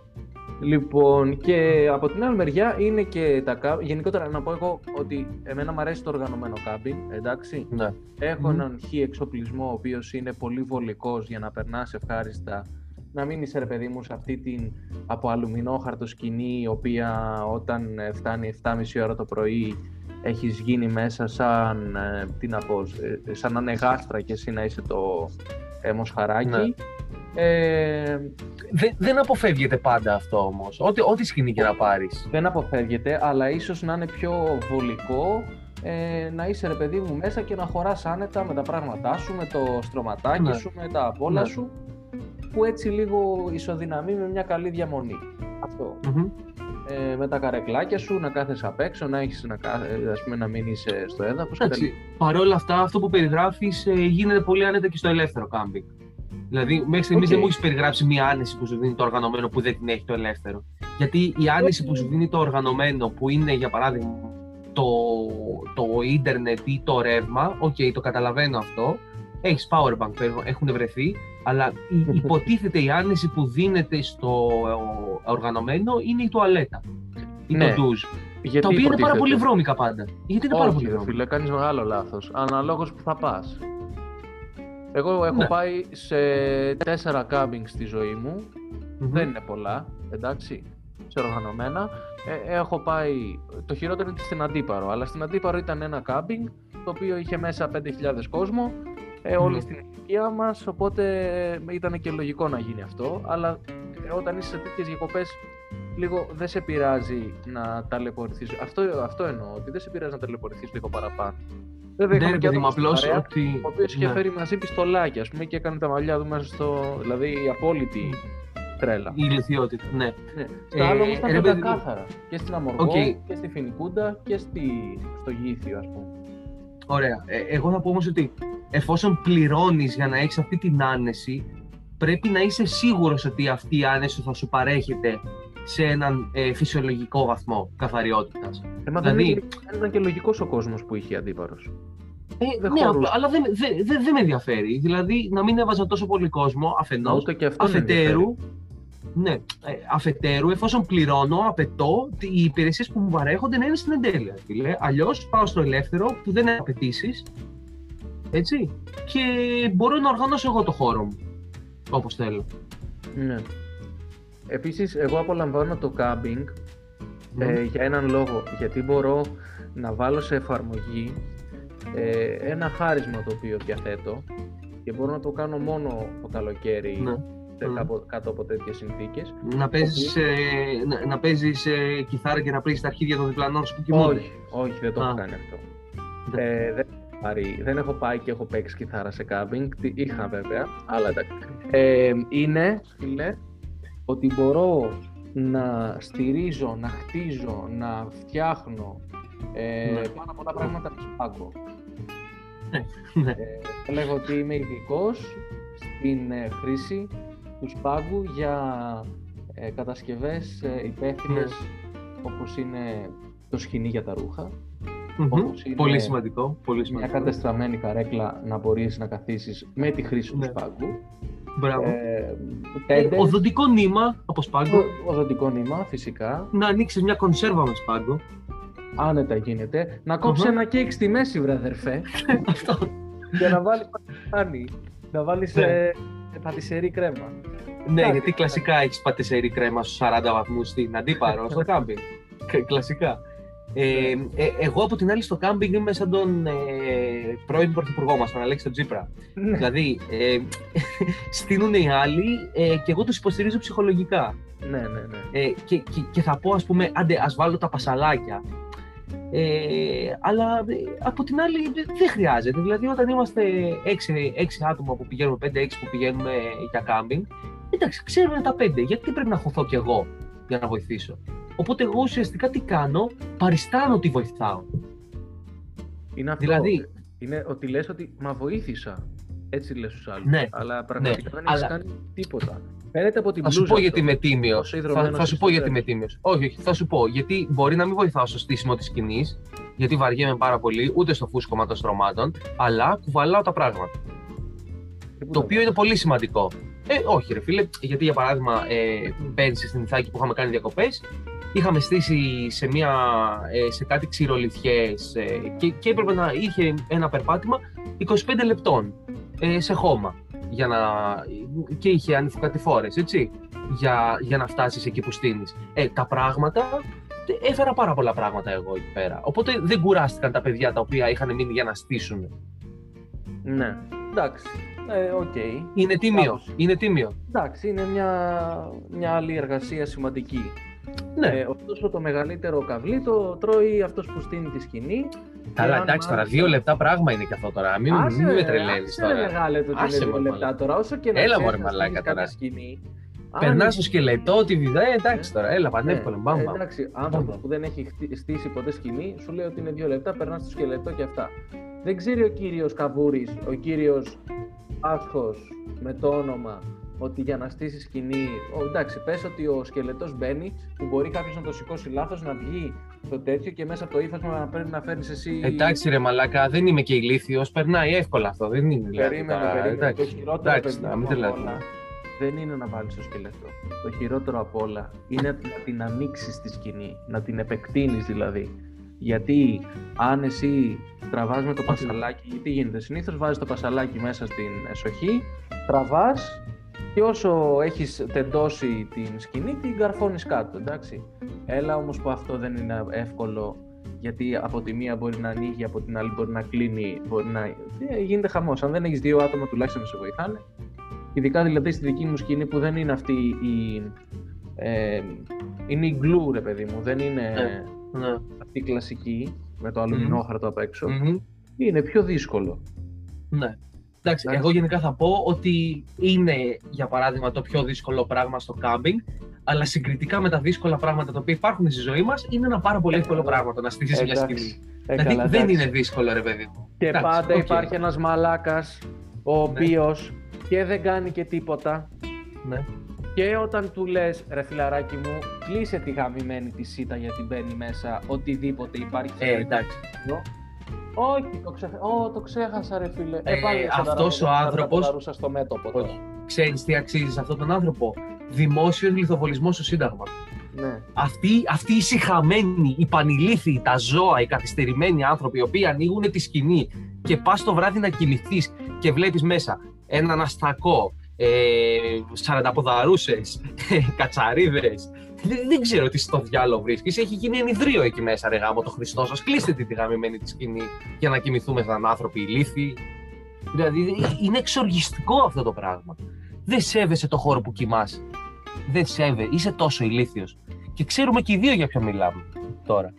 Speaker 2: Λοιπόν, και από την άλλη μεριά είναι και τα κάμπινγκ. Γενικότερα να πω εγώ ότι εμένα μου αρέσει το οργανωμένο κάμπινγκ, εντάξει.
Speaker 1: Ναι.
Speaker 2: Έχω
Speaker 1: Μμμ.
Speaker 2: έναν χ εξοπλισμό ο οποίος είναι πολύ βολικός για να περνάς ευχάριστα. Να μην είσαι ρε παιδί μου σε αυτή την από αλουμινόχαρτο σκηνή η οποία όταν ε, φτάνει 7.30 ώρα το πρωί έχεις γίνει μέσα σαν, ε, τι να πω, ε, σαν να είναι γάστρα και εσύ να είσαι το ε, μοσχαράκι.
Speaker 1: Ναι.
Speaker 2: Ε,
Speaker 1: Δεν, δεν αποφεύγεται πάντα αυτό όμως. Ό,τι, ό,τι σκηνή και να πάρεις.
Speaker 2: δεν αποφεύγεται, αλλά ίσως να είναι πιο βολικό ε, να είσαι ρε παιδί μου μέσα και να χωράς άνετα με τα πράγματά σου, με το στρωματάκι
Speaker 1: Ναι.
Speaker 2: σου, με τα απ' όλα
Speaker 1: Ναι.
Speaker 2: σου, που έτσι λίγο ισοδυναμεί με μια καλή διαμονή. Αυτό.
Speaker 1: Μμμ.
Speaker 2: Ε, με τα καρεκλάκια σου, να κάθεσαι απ' έξω, να έχεις να, κάθε- ας πούμε, να μείνεις ε, στο έδαφος. κτλ.
Speaker 1: Εντάξει, παρόλα αυτά, αυτό που περιγράφεις ε, γίνεται πολύ άνετα και στο ελεύθερο κάμπινγκ. Δηλαδή, μέχρι στιγμής
Speaker 2: Οκ.
Speaker 1: δεν μου έχεις περιγράψει μία άνεση που σου δίνει το οργανωμένο που δεν την έχει το ελεύθερο. Γιατί η άνεση που σου δίνει το οργανωμένο, που είναι για παράδειγμα το, το ίντερνετ ή το ρεύμα, οκ, το καταλαβαίνω αυτό. Έχεις powerbank, έχουν βρεθεί, αλλά η- υποτίθεται η άνεση που δίνεται στο ε, οργανωμένο είναι η τουαλέτα. Ή
Speaker 2: Ναι.
Speaker 1: το ντουζ.
Speaker 2: Γιατί
Speaker 1: Τα οποία είναι πάρα
Speaker 2: υποτίθεται;
Speaker 1: πολύ βρώμικα πάντα. Γιατί είναι πάρα
Speaker 2: Όχι,
Speaker 1: πολύ
Speaker 2: ρε
Speaker 1: βρώμικα;
Speaker 2: φίλε, κάνεις μεγάλο λάθος. Αναλόγως που θα πας. Εγώ έχω
Speaker 1: Ναι.
Speaker 2: πάει σε τέσσερα κάμπινγκ στη ζωή μου.
Speaker 1: Μμμ.
Speaker 2: Δεν είναι πολλά, εντάξει, σε οργανωμένα. Ε, έχω πάει, το χειρότερο είναι στην Αντίπαρο, αλλά στην Αντίπαρο ήταν ένα κάμπινγκ, το οποίο είχε μέσα 5.000 κόσμο, ε, όλοι
Speaker 1: Μμμ.
Speaker 2: στην ηλικία μας, οπότε ε, ήταν και λογικό να γίνει αυτό, αλλά ε, όταν είσαι σε τέτοιες διακοπές, λίγο δεν σε πειράζει να ταλαιπωρηθείς. Αυτό, αυτό εννοώ, ότι δεν σε πειράζει να ταλαιπωρηθείς λίγο παραπάνω. Βέβαια,
Speaker 1: Ναι,
Speaker 2: είχαμε
Speaker 1: ρε
Speaker 2: και
Speaker 1: παιδί μου,
Speaker 2: άτομο στην
Speaker 1: απλώς
Speaker 2: παρέα,
Speaker 1: ότι.
Speaker 2: ο οποίος είχε
Speaker 1: ναι.
Speaker 2: φέρει μαζί πιστολάκι, ας πούμε, και έκανε τα μαλλιά του μέσα στο. Δηλαδή η απόλυτη τρέλα.
Speaker 1: Η ηλιθιότητα, ναι.
Speaker 2: Ναι. Στα
Speaker 1: Ε,
Speaker 2: άλλα όμως ήταν
Speaker 1: ρε παιδί μου.
Speaker 2: καθαρά. Και στην Αμοργό
Speaker 1: Οκ.
Speaker 2: και στη Φινικούντα και στη... στο Γήθιο, ας πούμε.
Speaker 1: Ωραία. Ε, εγώ θα πω όμως ότι εφόσον πληρώνεις για να έχεις αυτή την άνεση, πρέπει να είσαι σίγουρος ότι αυτή η άνεση θα σου παρέχεται σε έναν ε, φυσιολογικό βαθμό καθαριότητας.
Speaker 2: Ε, μα
Speaker 1: Δηλαδή-
Speaker 2: δεν, ήταν, δεν ήταν και λογικός ο κόσμος που είχε Αντίπαρος.
Speaker 1: Ε,
Speaker 2: Δεν
Speaker 1: ναι,
Speaker 2: χωρούσε.
Speaker 1: απλά- αλλά δεν δεν- δεν- δεν με ενδιαφέρει. Δηλαδή να μην έβαζα τόσο πολύ κόσμο αφενός.
Speaker 2: Ούτε και αυτό δεν
Speaker 1: Αφετέρου, ναι, ε, αφετέρου, εφόσον πληρώνω, απαιτώ τι- οι υπηρεσίες που μου παρέχονται να είναι στην εντέλεια. Αλλιώς πάω στο ελεύθερο που δεν έχει απαιτήσεις. Έτσι. Και μπορώ να οργανώσω εγώ το χώρο μου. Όπως θέλω.
Speaker 2: Ναι. Επίσης, εγώ απολαμβάνω το κάμπινγκ ε, για έναν λόγο. Γιατί μπορώ να βάλω σε εφαρμογή ε, ένα χάρισμα το οποίο διαθέτω και μπορώ να το κάνω μόνο το καλοκαίρι
Speaker 1: Ναι.
Speaker 2: σε
Speaker 1: Μμμ.
Speaker 2: κάπου- κάτω από τέτοιες συνθήκες.
Speaker 1: Να παίζεις, ε, να, να παίζεις ε, κιθάρα και να πλήσεις τα αρχίδια των διπλανών σου που κοιμούνται.
Speaker 2: Όχι, όχι, δεν το
Speaker 1: Α.
Speaker 2: έχω κάνει αυτό.
Speaker 1: Ναι.
Speaker 2: Ε, δεν, έχω πάρει- δεν έχω πάει και έχω παίξει κιθάρα σε κάμπινγκ. Τι- Είχα βέβαια, αλλά εντάξει. Ε, είναι, φίλε, ότι μπορώ να στηρίζω, να χτίζω, να φτιάχνω ε,
Speaker 1: Ναι.
Speaker 2: πάρα πολλά πράγματα με σπάγκο.
Speaker 1: Ναι.
Speaker 2: Ε, λέγω ότι είμαι ειδικός στην ε, χρήση τους σπάγκου για ε, κατασκευές ε, υπεύθυνες όπως είναι το σκηνή για τα ρούχα, όπως είναι
Speaker 1: Πολύ σημαντικό. Πολύ
Speaker 2: Μια
Speaker 1: σημαντικό.
Speaker 2: κατεστραμμένη καρέκλα να μπορείς να καθίσεις με τη χρήση τους
Speaker 1: Ναι.
Speaker 2: σπάγκου.
Speaker 1: Μπράβο.
Speaker 2: Ε,
Speaker 1: Ε,
Speaker 2: τέντες,
Speaker 1: οδοντικό νήμα από σπάγκο.
Speaker 2: ο- οδοντικό νήμα φυσικά.
Speaker 1: Να ανοίξει μια κονσέρβα με σπάγκο.
Speaker 2: Άνετα γίνεται. Να κόψει
Speaker 1: Αχα.
Speaker 2: ένα κέικ στη μέση, βρε αδερφέ.
Speaker 1: Αυτό.
Speaker 2: και να βάλεις πατησάνι. Να βάλεις
Speaker 1: Ναι.
Speaker 2: ε, πατησερή κρέμα.
Speaker 1: Ναι,
Speaker 2: Εντάξει.
Speaker 1: γιατί κλασικά έχεις πατησερή κρέμα στους 40 βαθμούς στην αντίπαρο, στο κάμπινγκ. Κα- κλασικά. Ε, ε, εγώ από την άλλη στο κάμπινγκ είμαι σαν τον ε, πρώην πρωθυπουργό μας, τον Αλέξη τον Τζίπρα.
Speaker 2: Ναι.
Speaker 1: δηλαδή, ε, στείνουν οι άλλοι ε, και εγώ τους υποστηρίζω ψυχολογικά.
Speaker 2: ναι, ναι, ναι.
Speaker 1: Ε, και, και, και θα πω, ας πούμε, άντε, ας βάλω τα πασαλάκια. Ε, αλλά ε, από την άλλη δε- δεν χρειάζεται. Δηλαδή, όταν είμαστε 6, έξι άτομα που πηγαίνουμε, 5-6 που πηγαίνουμε για κάμπινγκ, εντάξει, ξέρουν τα 5. Γιατί πρέπει να χωθώ κι εγώ; Για να βοηθήσω. Οπότε, εγώ ουσιαστικά τι κάνω, παριστάνω ότι βοηθάω.
Speaker 2: Είναι αυτό.
Speaker 1: Δηλαδή-
Speaker 2: Είναι ότι λες ότι μα βοήθησα. Έτσι λες στους άλλους.
Speaker 1: Ναι,
Speaker 2: Αλλά πραγματικά δεν έχεις
Speaker 1: αλλά-
Speaker 2: κάνει τίποτα. Φαίνεται από την
Speaker 1: Θα σου
Speaker 2: μπλούζα
Speaker 1: πω γιατί
Speaker 2: αυτό.
Speaker 1: είμαι τίμιος.
Speaker 2: Πόσο
Speaker 1: Θα,
Speaker 2: ιδρωμένος
Speaker 1: θα σου
Speaker 2: είσαι
Speaker 1: πω
Speaker 2: στο
Speaker 1: γιατί είμαι
Speaker 2: τέλος.
Speaker 1: τίμιος. Όχι, όχι, θα σου πω. Γιατί μπορεί να μην βοηθάω στο στήσιμο της σκηνής, γιατί βαριέμαι πάρα πολύ, ούτε στο φούσκωμα των στρωμάτων, αλλά κουβαλάω τα πράγματα.
Speaker 2: Και πού
Speaker 1: Το
Speaker 2: τα
Speaker 1: οποίο είναι πολύ σημαντικό. Ε, όχι, ρε φίλε, γιατί για παράδειγμα, ε, πέρυσι στην Ιθάκη που είχαμε κάνει διακοπές, είχαμε στήσει σε, μια, ε, σε κάτι ξερολιθιές ε, και, και έπρεπε να είχε ένα περπάτημα 25 λεπτών ε, σε χώμα. Για να, και είχε ανηφοροκατηφόρες, έτσι, για, για να φτάσεις εκεί που στείνεις. Ε, τα πράγματα, ε, έφερα πάρα πολλά πράγματα εγώ εκεί πέρα. Οπότε δεν κουράστηκαν τα παιδιά τα οποία είχαν μείνει για να στήσουν.
Speaker 2: Ναι. Εντάξει. Ε, οκ.
Speaker 1: Είναι τίμιο,
Speaker 2: Κάπως.
Speaker 1: είναι τίμιο.
Speaker 2: Εντάξει, είναι μια, μια άλλη εργασία σημαντική.
Speaker 1: Ναι.
Speaker 2: Ε, ωστόσο, το μεγαλύτερο καβλί το τρώει αυτός που στείνει τη σκηνή.
Speaker 1: Καλά,
Speaker 2: αν
Speaker 1: εντάξει τώρα,
Speaker 2: μάλιστα-
Speaker 1: δύο λεπτά πράγμα είναι και αυτό τώρα. Μην,
Speaker 2: Άσε,
Speaker 1: μην με
Speaker 2: ρε,
Speaker 1: τρελαίνεις
Speaker 2: άσε, ρε,
Speaker 1: τώρα.
Speaker 2: μεγάλε το ότι
Speaker 1: Άσε,
Speaker 2: είναι δύο
Speaker 1: μωρέ,
Speaker 2: λεπτά
Speaker 1: μαλάκα.
Speaker 2: τώρα. Όσο και να
Speaker 1: Έλα,
Speaker 2: ξέρεις
Speaker 1: μωρέ,
Speaker 2: να
Speaker 1: μαλάκα
Speaker 2: στείνεις κάποια
Speaker 1: τώρα.
Speaker 2: σκηνή.
Speaker 1: Περνάς
Speaker 2: αν-
Speaker 1: στο σκελετό, τη βιδέ, εντάξει
Speaker 2: Ναι.
Speaker 1: τώρα, έλα
Speaker 2: Ναι,
Speaker 1: πανεύκολο. Μπαμ,
Speaker 2: ε,
Speaker 1: μπαμ.
Speaker 2: Εντάξει, άνθρωπος
Speaker 1: Μπαμ.
Speaker 2: που δεν έχει χτί- στήσει ποτέ σκηνή, σου λέει ότι είναι δύο λεπτά, περνάς στο σκελετό και αυτά. Δεν ξέρει ο κύριος Καβούρης, ο κύριος Άσχο με το όνομα, ότι για να στήσεις σκηνή. Ο, εντάξει, πες ότι ο σκελετός μπαίνει, που μπορεί κάποιος να το σηκώσει λάθος, να βγει το τέτοιο και μέσα από το ύφασμα να πρέπει να φέρνεις εσύ.
Speaker 1: Εντάξει ρε μαλάκα, δεν είμαι και ηλίθιος, περνάει εύκολα αυτό, δεν είναι δηλαδή.
Speaker 2: Περίμενε,
Speaker 1: τώρα,
Speaker 2: περίμενε. Το
Speaker 1: εντάξει.
Speaker 2: χειρότερο
Speaker 1: Εντάξει,
Speaker 2: παιδί
Speaker 1: να
Speaker 2: μου,
Speaker 1: μην
Speaker 2: απ'
Speaker 1: τρελαθούμε.
Speaker 2: όλα δεν είναι να βάλεις το σκελετό. Το χειρότερο απ' όλα είναι να την ανοίξεις τη σκηνή, να την επεκτείνεις δηλαδή. Γιατί αν εσύ τραβάς με το πασαλάκι, τι γίνεται, συνήθως βάζεις το πασαλάκι μέσα στην εσοχή, τραβάς και όσο έχεις τεντώσει την σκηνή την καρφώνεις κάτω, εντάξει. Έλα όμως που αυτό δεν είναι εύκολο γιατί από τη μία μπορεί να ανοίγει, από την άλλη μπορεί να κλείνει, μπορεί να... Ε, γίνεται χαμός. Αν δεν έχεις δύο άτομα τουλάχιστον να σε βοηθάνε, ειδικά δηλαδή στη δική μου σκηνή που δεν είναι αυτή η... Ε, είναι igloo ρε παιδί μου, δεν είναι
Speaker 1: Ναι. Ναι.
Speaker 2: αυτή η κλασική με το αλουμινόχαρτο απ' έξω.
Speaker 1: Μμμ.
Speaker 2: Είναι πιο δύσκολο.
Speaker 1: Ναι. Εντάξει,
Speaker 2: Εντάξει.
Speaker 1: εγώ γενικά θα πω ότι είναι για παράδειγμα το πιο δύσκολο πράγμα στο κάμπινγκ, αλλά συγκριτικά με τα δύσκολα πράγματα τα οποία υπάρχουν στη ζωή μας, είναι ένα πάρα πολύ
Speaker 2: Ε,
Speaker 1: εύκολο
Speaker 2: καλά.
Speaker 1: πράγμα το να στήσεις μια
Speaker 2: Εντάξει.
Speaker 1: σκηνή.
Speaker 2: Ε,
Speaker 1: δηλαδή
Speaker 2: καλά,
Speaker 1: δεν
Speaker 2: εντάξει.
Speaker 1: είναι δύσκολο, ρε παιδί μου.
Speaker 2: Και
Speaker 1: Εντάξει,
Speaker 2: πάντα
Speaker 1: οκ.
Speaker 2: υπάρχει ένας μαλάκας ο
Speaker 1: Ναι.
Speaker 2: οποίος και δεν κάνει και τίποτα
Speaker 1: Ναι.
Speaker 2: Και όταν του λες ρε φιλαράκι μου κλείσε τη γαμημένη τη σίτα γιατί μπαίνει μέσα οτιδήποτε υπάρχει
Speaker 1: Ε, εντάξει.
Speaker 2: εδώ. Όχι, το, ξέχα... Ω, το ξέχασα ρε φίλε.
Speaker 1: Ε,
Speaker 2: πάλι σαν τα
Speaker 1: αυτός ο
Speaker 2: ραβδιά,
Speaker 1: άνθρωπος-
Speaker 2: σαν τα ρούσα στο μέτωπο τώρα.
Speaker 1: Όχι. Ξέρεις τι αξίζει σε αυτόν τον άνθρωπο; Δημόσιος λιθοβολισμός στο Σύνταγμα.
Speaker 2: Ναι.
Speaker 1: Αυτοί, αυτοί οι συχαμένοι, οι πανηλήθιοι, τα ζώα, οι καθυστερημένοι άνθρωποι, οι οποίοι ανοίγουν τη σκηνή και πας το βράδυ να κοιμηθείς και βλέπεις μέσα έναν αστακό, ε, σαρανταποδαρούσες, κατσαρίδες. Δεν, δεν ξέρω τι στο διάλογο βρίσκεις. Έχει γίνει ενιδρίο εκεί μέσα, ρε γάμο το Χριστός σα. Κλείστε τη τη γαμημένη τη σκηνή για να κοιμηθούμε σαν άνθρωποι ηλίθιοι. Δηλαδή είναι εξοργιστικό αυτό το πράγμα. Δεν σέβεσαι το χώρο που κοιμάσαι. Δεν σέβε, είσαι τόσο ηλίθιος. Και ξέρουμε και οι δύο για ποιο μιλάμε τώρα.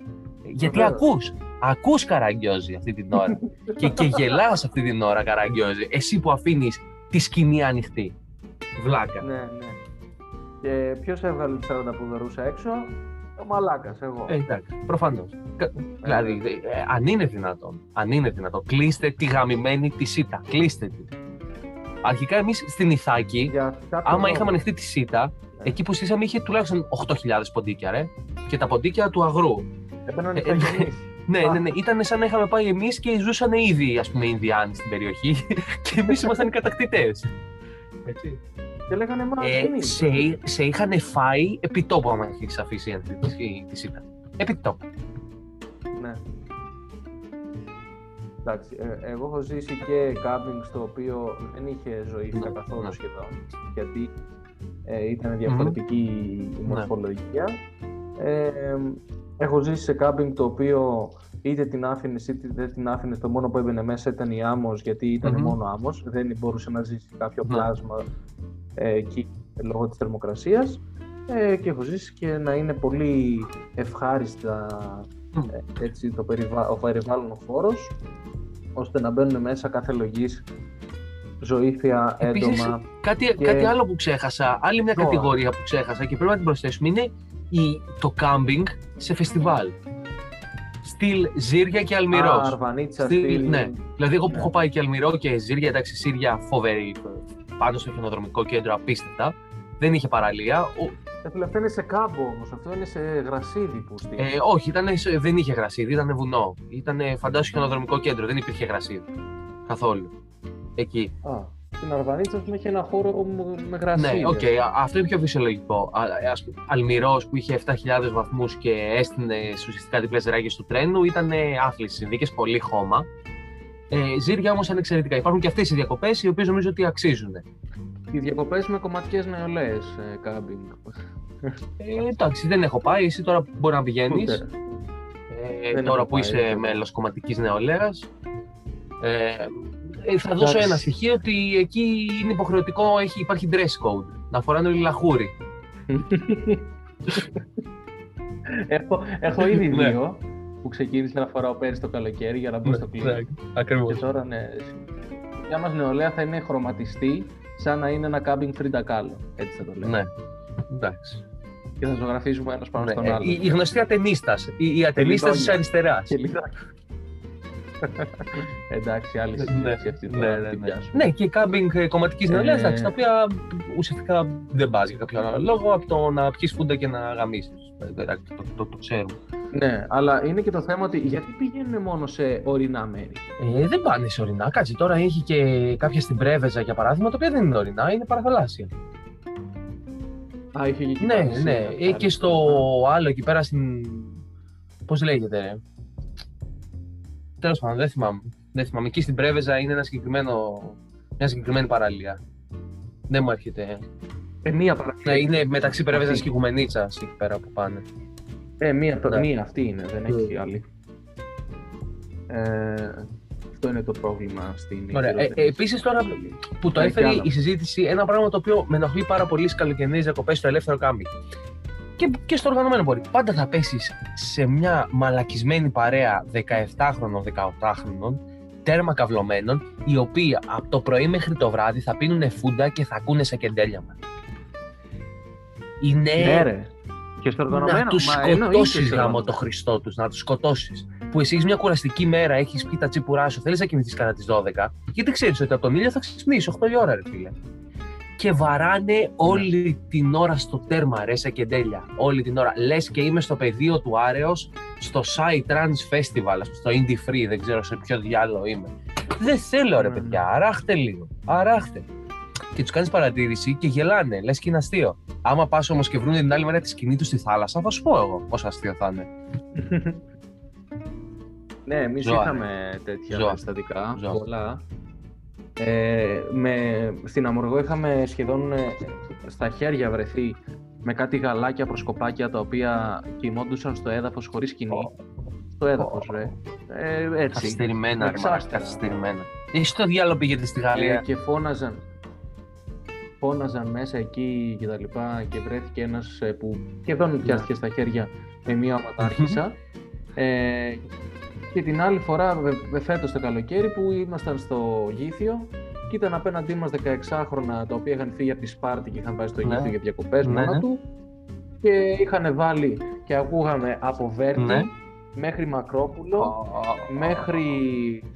Speaker 1: Γιατί
Speaker 2: Βεβαίως.
Speaker 1: ακούς, ακούς καραγκιόζη αυτή την ώρα. και, και γελάς αυτή την ώρα καραγκιόζη. Εσύ που αφήνεις τη σκηνή ανοιχτή. Βλάκα.
Speaker 2: Ναι, ναι. Και ποιος έβγαλε τη 40 που δωρούσα έξω, ο μαλάκας, εγώ.
Speaker 1: Ε, εντάξει, προφανώς. Κα- Δηλαδή, ε, αν είναι δυνατόν, αν είναι δυνατόν, κλείστε τη γαμημένη τη σίτα. Κλείστε τη. Αρχικά εμείς στην Ιθάκη,
Speaker 2: Για κάποιο
Speaker 1: άμα
Speaker 2: λόγο.
Speaker 1: είχαμε ανοιχτεί τη σίτα, εκεί που στήσαμε είχε τουλάχιστον 8.000 ποντίκια, ρε. Και τα ποντίκια του αγρού.
Speaker 2: Έμπαιναν
Speaker 1: Ε,
Speaker 2: οι ηθαγενείς.
Speaker 1: Ναι, ναι, ναι. Ήταν σαν να είχαμε πάει εμείς και ζούσαν ήδη ας πούμε, οι Ινδιάνοι στην περιοχή και εμείς ήμασταν οι κατακτητές. Έτσι.
Speaker 2: Και λέγανε μα.
Speaker 1: Ε, σε, σε είχαν φάει επί τόπου, άμα έχεις αφήσει η αντίθεση τη ήταν. Επί τόπου.
Speaker 2: Ναι. Εντάξει, ε, εγώ έχω ζήσει και κάμπινγκ στο οποίο δεν είχε ζωή
Speaker 1: Ναι,
Speaker 2: καθόλου
Speaker 1: ναι.
Speaker 2: σχεδόν. Γιατί ε, ήταν διαφορετική η
Speaker 1: Ναι.
Speaker 2: μορφολογία. Ε, έχω ζήσει σε κάμπινγκ το οποίο είτε την άφηνες είτε δεν την άφηνες. Το μόνο που έμπαινε μέσα ήταν η άμμος, γιατί ήταν
Speaker 1: Μμμ.
Speaker 2: μόνο άμμος. Δεν μπορούσε να ζήσει κάποιο
Speaker 1: Ναι.
Speaker 2: πλάσμα ε, εκεί λόγω της θερμοκρασίας. Ε, και έχω ζήσει και να είναι πολύ ευχάριστα
Speaker 1: Μμ.
Speaker 2: ε, έτσι, το περιβα... ο περιβάλλον ο χώρος ώστε να μπαίνουν μέσα κάθε λογής ζωήφια,
Speaker 1: Επίσης,
Speaker 2: έντομα.
Speaker 1: Κάτι,
Speaker 2: Και-
Speaker 1: κάτι άλλο που ξέχασα, άλλη μια
Speaker 2: Ζώα.
Speaker 1: κατηγορία που ξέχασα και πρέπει να την προσθέσουμε είναι η, το κάμπινγκ σε φεστιβάλ. Στυλ Ζήρια και
Speaker 2: Α,
Speaker 1: Αλμυρός.
Speaker 2: Αρβανίτσα,
Speaker 1: Στυλ-
Speaker 2: στυλ-
Speaker 1: ναι. Δηλαδή, εγώ που
Speaker 2: Ναι.
Speaker 1: έχω πάει και Αλμυρό και Ζήρια, εντάξει, Σύρια φοβερή, πάνω στο χιονοδρομικό κέντρο, απίστευτα. Δεν είχε παραλία. Ο-
Speaker 2: Ε, φίλε, Αυτό είναι σε κάμπο όμως, αυτό είναι σε γρασίδι που στείλει.
Speaker 1: ε, όχι, ήταν, σε- δεν είχε γρασίδι, ήταν βουνό. Ήταν φαντάσου χιονοδρομικό κέντρο, δεν υπήρχε γρασίδι. Καθόλου. Εκεί.
Speaker 2: Α, στην Αρβανίτσα ας πούμε, έχει ένα χώρο με- με γρασίδι.
Speaker 1: Ναι, οκ, α- αυτό είναι πιο φυσιολογικό. Α- ας πούμε, Αλμυρός που είχε 7.000 βαθμούς και έστηνε ουσιαστικά διπλές ράγες του τρένου, ήταν άθλιες συνθήκες, πολύ χώμα. Ε, Ζήρεια όμως είναι εξαιρετικά. Υπάρχουν και αυτές οι διακοπές οι οποίες νομίζω ότι αξίζουν.
Speaker 2: Οι διακοπές με κομματικές νεολαίες ε, κάμπινγκ.
Speaker 1: Ε, εντάξει, δεν έχω πάει. Εσύ τώρα μπορεί να πηγαίνεις.
Speaker 2: Ούτε.
Speaker 1: Ε,
Speaker 2: Δεν
Speaker 1: τώρα
Speaker 2: έχω
Speaker 1: που
Speaker 2: πάει,
Speaker 1: είσαι
Speaker 2: δεν έχω.
Speaker 1: μέλος κομματικής νεολαίας. Ε, ε, θα δώσω
Speaker 2: Εντάξει.
Speaker 1: ένα στοιχείο ότι εκεί είναι υποχρεωτικό, έχει, υπάρχει dress code. Να φοράνε όλοι λαχούρι.
Speaker 2: έχω, έχω ήδη
Speaker 1: Ναι.
Speaker 2: δύο που ξεκίνησα να φοράω πέρυσι το καλοκαίρι για να μπω στο κλίμα.
Speaker 1: ακριβώς.
Speaker 2: Και τώρα ναι. Η δικιά μας νεολαία θα είναι χρωματιστή σαν να είναι ένα κάμπινγκ φριντακάλο. Έτσι θα το λέω.
Speaker 1: Ναι, εντάξει.
Speaker 2: Και θα ζωγραφίζουμε ένας πάνω
Speaker 1: Ναι,
Speaker 2: στον
Speaker 1: ε,
Speaker 2: άλλο.
Speaker 1: η, η γνωστή ατενίστας, η, η ατενίστας της
Speaker 2: λιδόνια.
Speaker 1: Αριστεράς.
Speaker 2: Και λίγα. Εντάξει, άλλη
Speaker 1: Ναι,
Speaker 2: συζήτηση αυτή
Speaker 1: ναι,
Speaker 2: τώρα
Speaker 1: ναι,
Speaker 2: να την
Speaker 1: ναι.
Speaker 2: πιάσουμε.
Speaker 1: Ναι, και κάμπινγκ ε, κομματικής
Speaker 2: Ε,
Speaker 1: νεολαίας, εντάξει, τα οποία ουσιαστικά δεν πας για κάποιο άλλο λόγο από το να πιεις φούντα και να γαμίσεις. Ε, εντάξει, το, το, το ξέρουμε.
Speaker 2: Ναι, αλλά είναι και το θέμα ότι γιατί πηγαίνουν μόνο σε ορεινά μέρη;
Speaker 1: Ε, δεν πάνε σε ορεινά. Κάτσε τώρα έχει και κάποια στην Πρέβεζα για παράδειγμα, τα οποία δεν είναι ορεινά, είναι παραθαλάσσια.
Speaker 2: Α, είχε και εκεί
Speaker 1: Ναι,
Speaker 2: πάλι
Speaker 1: ναι.
Speaker 2: σε-
Speaker 1: Ε, και στο άλλο εκεί πέρα στην. Πώς λέγεται, ρε. Τέλος πάντων, δεν θυμάμαι. Δεν θυμάμαι. Εκεί στην Πρέβεζα είναι ένα συγκεκριμένο, μια συγκεκριμένη παραλία. Δεν μου έρχεται.
Speaker 2: Ε, μία παραλία.
Speaker 1: Ναι, είναι μεταξύ Πρέβεζας
Speaker 2: Αυτή.
Speaker 1: και Οικουμενίτσας εκεί πέρα που πάνε.
Speaker 2: Ε, μία,
Speaker 1: Ναι.
Speaker 2: μία αυτή είναι, δεν έχει
Speaker 1: Ναι.
Speaker 2: άλλη. Ε, αυτό είναι το πρόβλημα στην
Speaker 1: Ωραία. Ε,
Speaker 2: χειρότερη.
Speaker 1: ε, Επίσης τώρα που το
Speaker 2: Έχει
Speaker 1: έφερε
Speaker 2: άλλο.
Speaker 1: η συζήτηση, ένα πράγμα το οποίο με ενοχλεί πάρα πολύ στις καλοκαιρινές διακοπές στο ελεύθερο κάμπινγκ. Και, και στο οργανωμένο μπορεί. Πάντα θα πέσεις σε μια μαλακισμένη παρέα 17χρονων, 18χρονων, τέρμα καυλωμένων, οι οποίοι από το πρωί μέχρι το βράδυ θα πίνουν φούντα και θα ακούνε σε κεντέλια μας. Είναι
Speaker 2: Ναι, ρε. Και στο οργανωμένο.
Speaker 1: να τους
Speaker 2: μα εννοείται
Speaker 1: σκοτώσεις
Speaker 2: σε
Speaker 1: γάμο
Speaker 2: όλα.
Speaker 1: το Χριστό τους, να τους σκοτώσεις. Που εσύ έχεις μια κουραστική μέρα, έχεις πει τα τσίπουρά σου, θέλεις να κοιμηθείς κατά τις 12, γιατί ξέρεις ότι από τον ήλιο θα ξυπνήσεις 8 η ώρα, ρε φίλε. Και βαράνε όλη την ώρα στο τέρμα, ρε, σε κεντέλια. Όλη την ώρα. Λες και είμαι στο πεδίο του Άρεος, στο Psy Trans Festival, ας πούμε, στο Indie Free, δεν ξέρω σε ποιο διάλογο είμαι. Δεν θέλω, ρε
Speaker 2: Ναι,
Speaker 1: παιδιά, αράχτε λίγο. Αράχτε. Και τους κάνεις παρατήρηση και γελάνε, λες και είναι αστείο. Άμα πας όμως και βρουν την άλλη μέρα τη σκηνή τους στη θάλασσα, θα σου πω εγώ πόσο αστείο θα είναι.
Speaker 2: Ναι, εμείς
Speaker 1: Ζώα,
Speaker 2: είχαμε τέτοια
Speaker 1: Ζώα.
Speaker 2: περιστατικά.
Speaker 1: Ζώα.
Speaker 2: Πολλά. Ε, με, στην Αμοργό είχαμε σχεδόν ε, στα χέρια βρεθεί με κάτι γαλάκια προσκοπάκια τα οποία κοιμόντουσαν στο έδαφος χωρίς σκηνή. Στο έδαφος, ρε. Ε, έτσι.
Speaker 1: Καθυστερημένα, ρε
Speaker 2: Εξάστερα.
Speaker 1: μαλάκα, καθυστερημένα. Εσύ το διάλογο πήγετε στη
Speaker 2: Ε,
Speaker 1: Γαλλία.
Speaker 2: και φώναζαν. Φώναζαν μέσα εκεί και τα λοιπά και βρέθηκε ένας ε, που σχεδόν πιάστηκε στα χέρια με μία οματάρχησα. ε, και την άλλη φορά, βε- βε- φέτος το καλοκαίρι, που ήμασταν στο Γήθιο και ήταν απέναντί μας 16χρονα τα οποία είχαν φύγει από τη Σπάρτη και είχαν πάει στο
Speaker 1: Ναι.
Speaker 2: Γήθιο για διακοπές
Speaker 1: Ναι,
Speaker 2: μόνα
Speaker 1: ναι.
Speaker 2: του και είχαν βάλει και ακούγαμε από Βέρτη
Speaker 1: Ναι.
Speaker 2: μέχρι Μακρόπουλο,
Speaker 1: Ω,
Speaker 2: μέχρι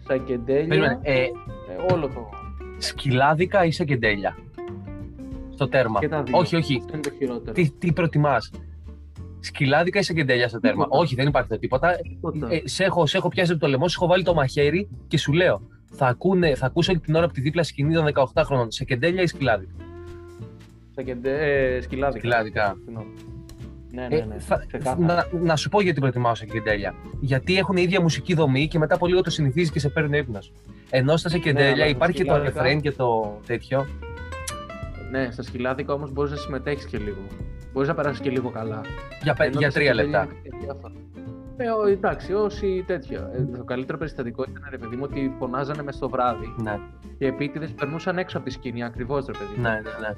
Speaker 2: Σακεντέλια,
Speaker 1: Περίμενε, ε,
Speaker 2: ε, όλο το...
Speaker 1: σκυλάδικα ή σε κεντέλια. Στο τέρμα.
Speaker 2: Και τα δύο.
Speaker 1: Όχι, όχι.
Speaker 2: Αυτό είναι το χειρότερο.
Speaker 1: Τι, τι προτιμάς; Σκυλάδικα ή σε κεντέλια στο τέρμα.
Speaker 2: Τίποτα.
Speaker 1: Όχι, δεν υπάρχει το τίποτα.
Speaker 2: Τίποτα.
Speaker 1: Ε, σε, έχω, σε έχω πιάσει από το λαιμό, σε έχω βάλει το μαχαίρι και σου λέω. Θα, ακούνε, θα ακούσω όλη την ώρα από τη δίπλα σκηνή των 18 χρόνων. Σε κεντέλια ή σκυλάδικα;
Speaker 2: Στα κεντε... ε, σκυλάδικα.
Speaker 1: Σκυλάδικα.
Speaker 2: Συγγνώμη. Ναι,
Speaker 1: Ε,
Speaker 2: ναι, ναι.
Speaker 1: θα-
Speaker 2: Ξεκάθαρα.
Speaker 1: να, να σου πω γιατί προτιμάω σε κεντέλια. Γιατί έχουν η ίδια μουσική δομή και μετά από λίγο το συνηθίζεις και σε παίρνει ύπνος. Ενώ στα σε κεντέλια
Speaker 2: αλλά στα
Speaker 1: υπάρχει και το
Speaker 2: σκυλάδικα-
Speaker 1: ρεφρέν και το τέτοιο.
Speaker 2: Ναι, στα σκυλάδικα όμως μπορείς να συμμετέχεις και λίγο. Μπορείς να περάσεις και λίγο καλά.
Speaker 1: Για, πε-
Speaker 2: Ενώ
Speaker 1: για
Speaker 2: στα
Speaker 1: τρία
Speaker 2: κεντέλια
Speaker 1: λεπτά.
Speaker 2: είναι διάφορα. Ε, ο- εντάξει, όσοι τέτοια. Ε, το καλύτερο περιστατικό ήταν ρε παιδί μου ότι φωνάζανε μες στο βράδυ
Speaker 1: Ναι,
Speaker 2: και επίτηδες περνούσαν έξω από τη σκηνή. Ακριβώς ρε παιδί. μου.
Speaker 1: ναι, ναι. ναι.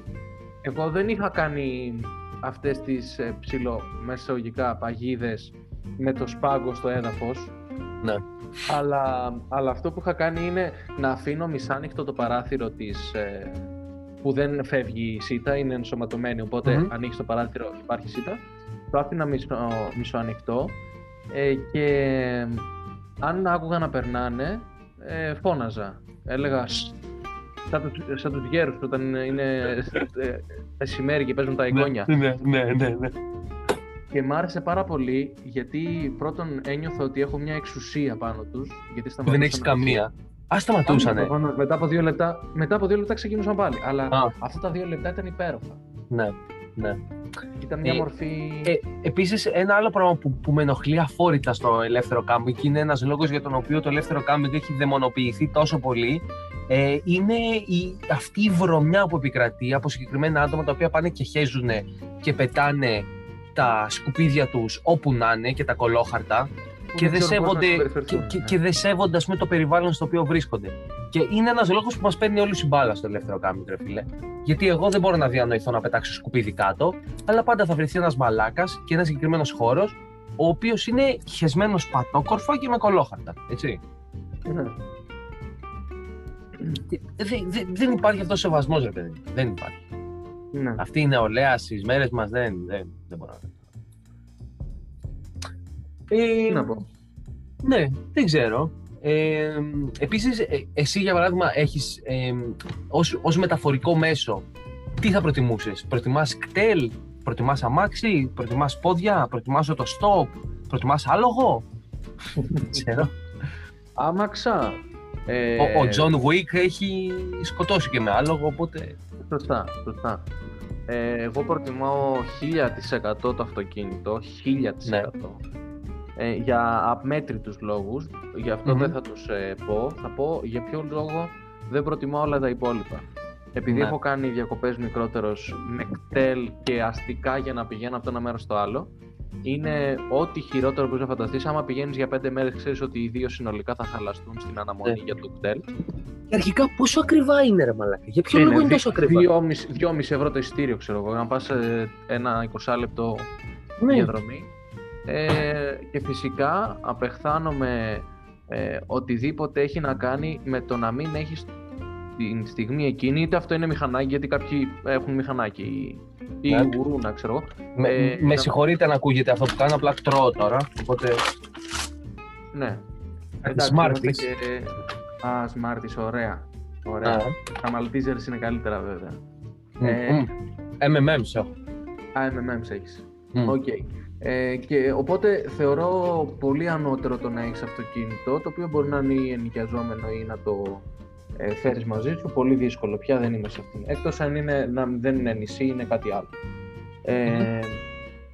Speaker 2: Εγώ δεν είχα κάνει αυτές τις ε, ψηλό μεσογικά παγίδες με το σπάγκο στο έδαφος.
Speaker 1: Ναι.
Speaker 2: Αλλά, αλλά αυτό που είχα κάνει είναι να αφήνω μισάνοιχτο το παράθυρο της, ε, που δεν φεύγει η σίτα, είναι ενσωματωμένη, οπότε
Speaker 1: Μμμ.
Speaker 2: ανοίγει το παράθυρο, υπάρχει σίτα. Το άφηνα μισο, μισοανοιχτό ε, και αν άκουγα να περνάνε, ε, φώναζα. Έλεγα «Σ». σαν τους, σαν τους γέρους όταν είναι ε, μεσημέρι και παίζουν τα εγγόνια.
Speaker 1: Ναι, ναι, ναι, ναι, ναι.
Speaker 2: Και μ' άρεσε πάρα πολύ γιατί πρώτον ένιωθα ότι έχω μια εξουσία πάνω τους. Γιατί
Speaker 1: Που δεν έχεις
Speaker 2: σταματούσαν να-
Speaker 1: καμία. Α σταματούσανε.
Speaker 2: Προφανώς, μετά, από δύο λεπτά, μετά από δύο λεπτά ξεκίνησαν πάλι. Αλλά
Speaker 1: Α.
Speaker 2: αυτά τα δύο λεπτά ήταν υπέροχα.
Speaker 1: Ναι, ναι.
Speaker 2: Ήταν μια
Speaker 1: Ε,
Speaker 2: μορφή.
Speaker 1: Ε, Επίσης, ένα άλλο πράγμα που, που με ενοχλεί αφόρητα στο ελεύθερο κάμπινγκ και είναι ένας λόγος για τον οποίο το ελεύθερο κάμπινγκ έχει δαιμονοποιηθεί τόσο πολύ. Ε, είναι η, αυτή η βρωμιά που επικρατεί από συγκεκριμένα άτομα τα οποία πάνε και χέζουν και πετάνε τα σκουπίδια τους όπου να είναι και τα κολόχαρτα
Speaker 2: που
Speaker 1: και δεν,
Speaker 2: ξέρουν πώς να
Speaker 1: σέβονται, και,
Speaker 2: συμπεριφερθούν,
Speaker 1: και,
Speaker 2: ναι.
Speaker 1: και δεν σέβονται ας πούμε, το περιβάλλον στο οποίο βρίσκονται. Και είναι ένας λόγος που μας παίρνει όλη η μπάλα στο ελεύθερο κάμπινγκ, ρε φίλε. Γιατί εγώ δεν μπορώ να διανοηθώ να πετάξω σκουπίδι κάτω, αλλά πάντα θα βρεθεί ένας μαλάκας και ένας συγκεκριμένος χώρος, ο οποίος είναι χεσμένος πατόκορφα και με κολόχαρτα. Έτσι.
Speaker 2: Ναι.
Speaker 1: Και Δεν, δεν, δεν υπάρχει αυτός ο σεβασμός, ρε παιδί. μου. Δεν υπάρχει.
Speaker 2: Ναι.
Speaker 1: Αυτή η νεολαία στις μέρες μας δεν, δεν, δεν μπορώ να. Ε,
Speaker 2: Τι να πω.
Speaker 1: Ναι, δεν ξέρω. Ε, επίσης, ε, εσύ για παράδειγμα έχεις ε, ως, ως μεταφορικό μέσο, τι θα προτιμούσες, προτιμάς κτέλ, προτιμάς αμάξι, προτιμάς πόδια, προτιμάς το stop, προτιμάς άλογο, δεν ξέρω.
Speaker 2: Άμαξα. Ε,
Speaker 1: Ο, ο John Wick έχει σκοτώσει και με άλογο, οπότε...
Speaker 2: Σωστά, σωστά. Ε, εγώ προτιμάω 1000% το αυτοκίνητο, 1000%.
Speaker 1: Ναι.
Speaker 2: Ε, για αμέτρητους λόγους, γι' αυτό
Speaker 1: Μμμ.
Speaker 2: δεν θα τους ε, πω. Θα πω για ποιο λόγο δεν προτιμάω όλα τα υπόλοιπα. Επειδή
Speaker 1: Ναι.
Speaker 2: έχω κάνει διακοπές μικρότερος με κτέλ και αστικά για να πηγαίνω από το ένα μέρος στο άλλο, είναι ό,τι χειρότερο που να φανταστείς. Άμα πηγαίνεις για πέντε μέρες, ξέρεις ότι οι δύο συνολικά θα χαλαστούν στην αναμονή
Speaker 1: Ναι.
Speaker 2: για το κτέλ.
Speaker 1: Και αρχικά πόσο ακριβά είναι ρε μαλάκα, για ποιο λόγο είναι
Speaker 2: δι-
Speaker 1: τόσο ακριβά;
Speaker 2: 2,5 2,5 ευρώ το ειστήριο, ξέρω εγώ, να πας ε, ένα 20 λεπτό
Speaker 1: Ναι.
Speaker 2: διαδρομή. Ε, και φυσικά απεχθάνομαι ε, οτιδήποτε έχει να κάνει με το να μην έχεις την στιγμή εκείνη, είτε αυτό είναι μηχανάκι, γιατί κάποιοι έχουν μηχανάκι ή, ή
Speaker 1: Ναι.
Speaker 2: γουρούνα, ξέρω εγώ.
Speaker 1: Με,
Speaker 2: Ε,
Speaker 1: με
Speaker 2: να-
Speaker 1: συγχωρείτε αν ακούγεται αυτό που κάνω, απλά τρώω τώρα, οπότε...
Speaker 2: Ναι.
Speaker 1: Κάτι
Speaker 2: είμαστε
Speaker 1: Smarties.
Speaker 2: Και... Α, Smarties, ωραία. Ωραία.
Speaker 1: Α,
Speaker 2: Τα Maltesers είναι καλύτερα βέβαια.
Speaker 1: μ,
Speaker 2: Ε,
Speaker 1: μ. MMMs έχω.
Speaker 2: Α, MMMs έχεις.
Speaker 1: Μ.
Speaker 2: Οκ. Ε, και οπότε θεωρώ πολύ ανώτερο το να έχεις αυτοκίνητο, το οποίο μπορεί να είναι ή ενοικιαζόμενο ή να το ε, φέρεις μαζί σου. Πολύ δύσκολο, πια δεν είμαι σε αυτήν. Εκτός αν είναι, να, δεν είναι νησί, είναι κάτι άλλο. Ε,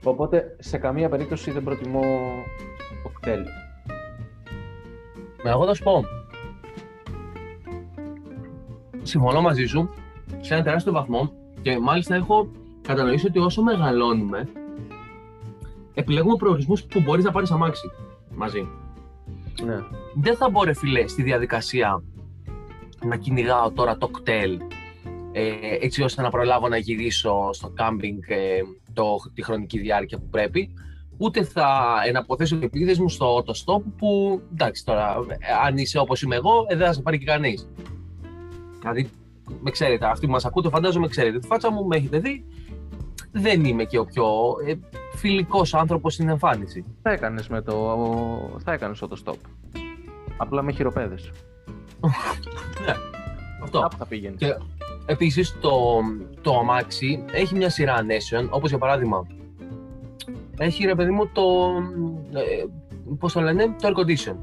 Speaker 2: Οπότε σε καμία περίπτωση δεν προτιμώ το κτέλ.
Speaker 1: Μα εγώ θα σου πω. Συμφωνώ μαζί σου σε ένα τεράστιο βαθμό και μάλιστα έχω κατανοήσει ότι όσο μεγαλώνουμε, επιλέγουμε προορισμούς που μπορείς να πάρεις αμάξι μαζί.
Speaker 2: Ναι.
Speaker 1: Δεν θα μπορώ, φίλε, στη διαδικασία να κυνηγάω τώρα το κτέλ ε, έτσι ώστε να προλάβω να γυρίσω στο κάμπινγκ ε, το, τη χρονική διάρκεια που πρέπει. Ούτε θα εναποθέσω οι επίδες μου στο το stop που εντάξει τώρα, ε, αν είσαι όπως είμαι εγώ, ε, δεν θα σε πάρει και κανείς. Δηλαδή, με ξέρετε, αυτοί που μας ακούτε φαντάζομαι ξέρετε τη φάτσα μου, με έχετε δει. Δεν είμαι και ο πιο ε, φιλικός άνθρωπος στην εμφάνιση.
Speaker 2: Θα έκανες με το... θα έκανες το stop. Απλά με χειροπέδες.
Speaker 1: Αυτό.
Speaker 2: Κάπου θα πήγαινε.
Speaker 1: Και επίσης το, το αμάξι έχει μια σειρά ανέσεων, όπως για παράδειγμα έχει ρε παιδί μου το. Ε, Πώς το λένε, το air condition.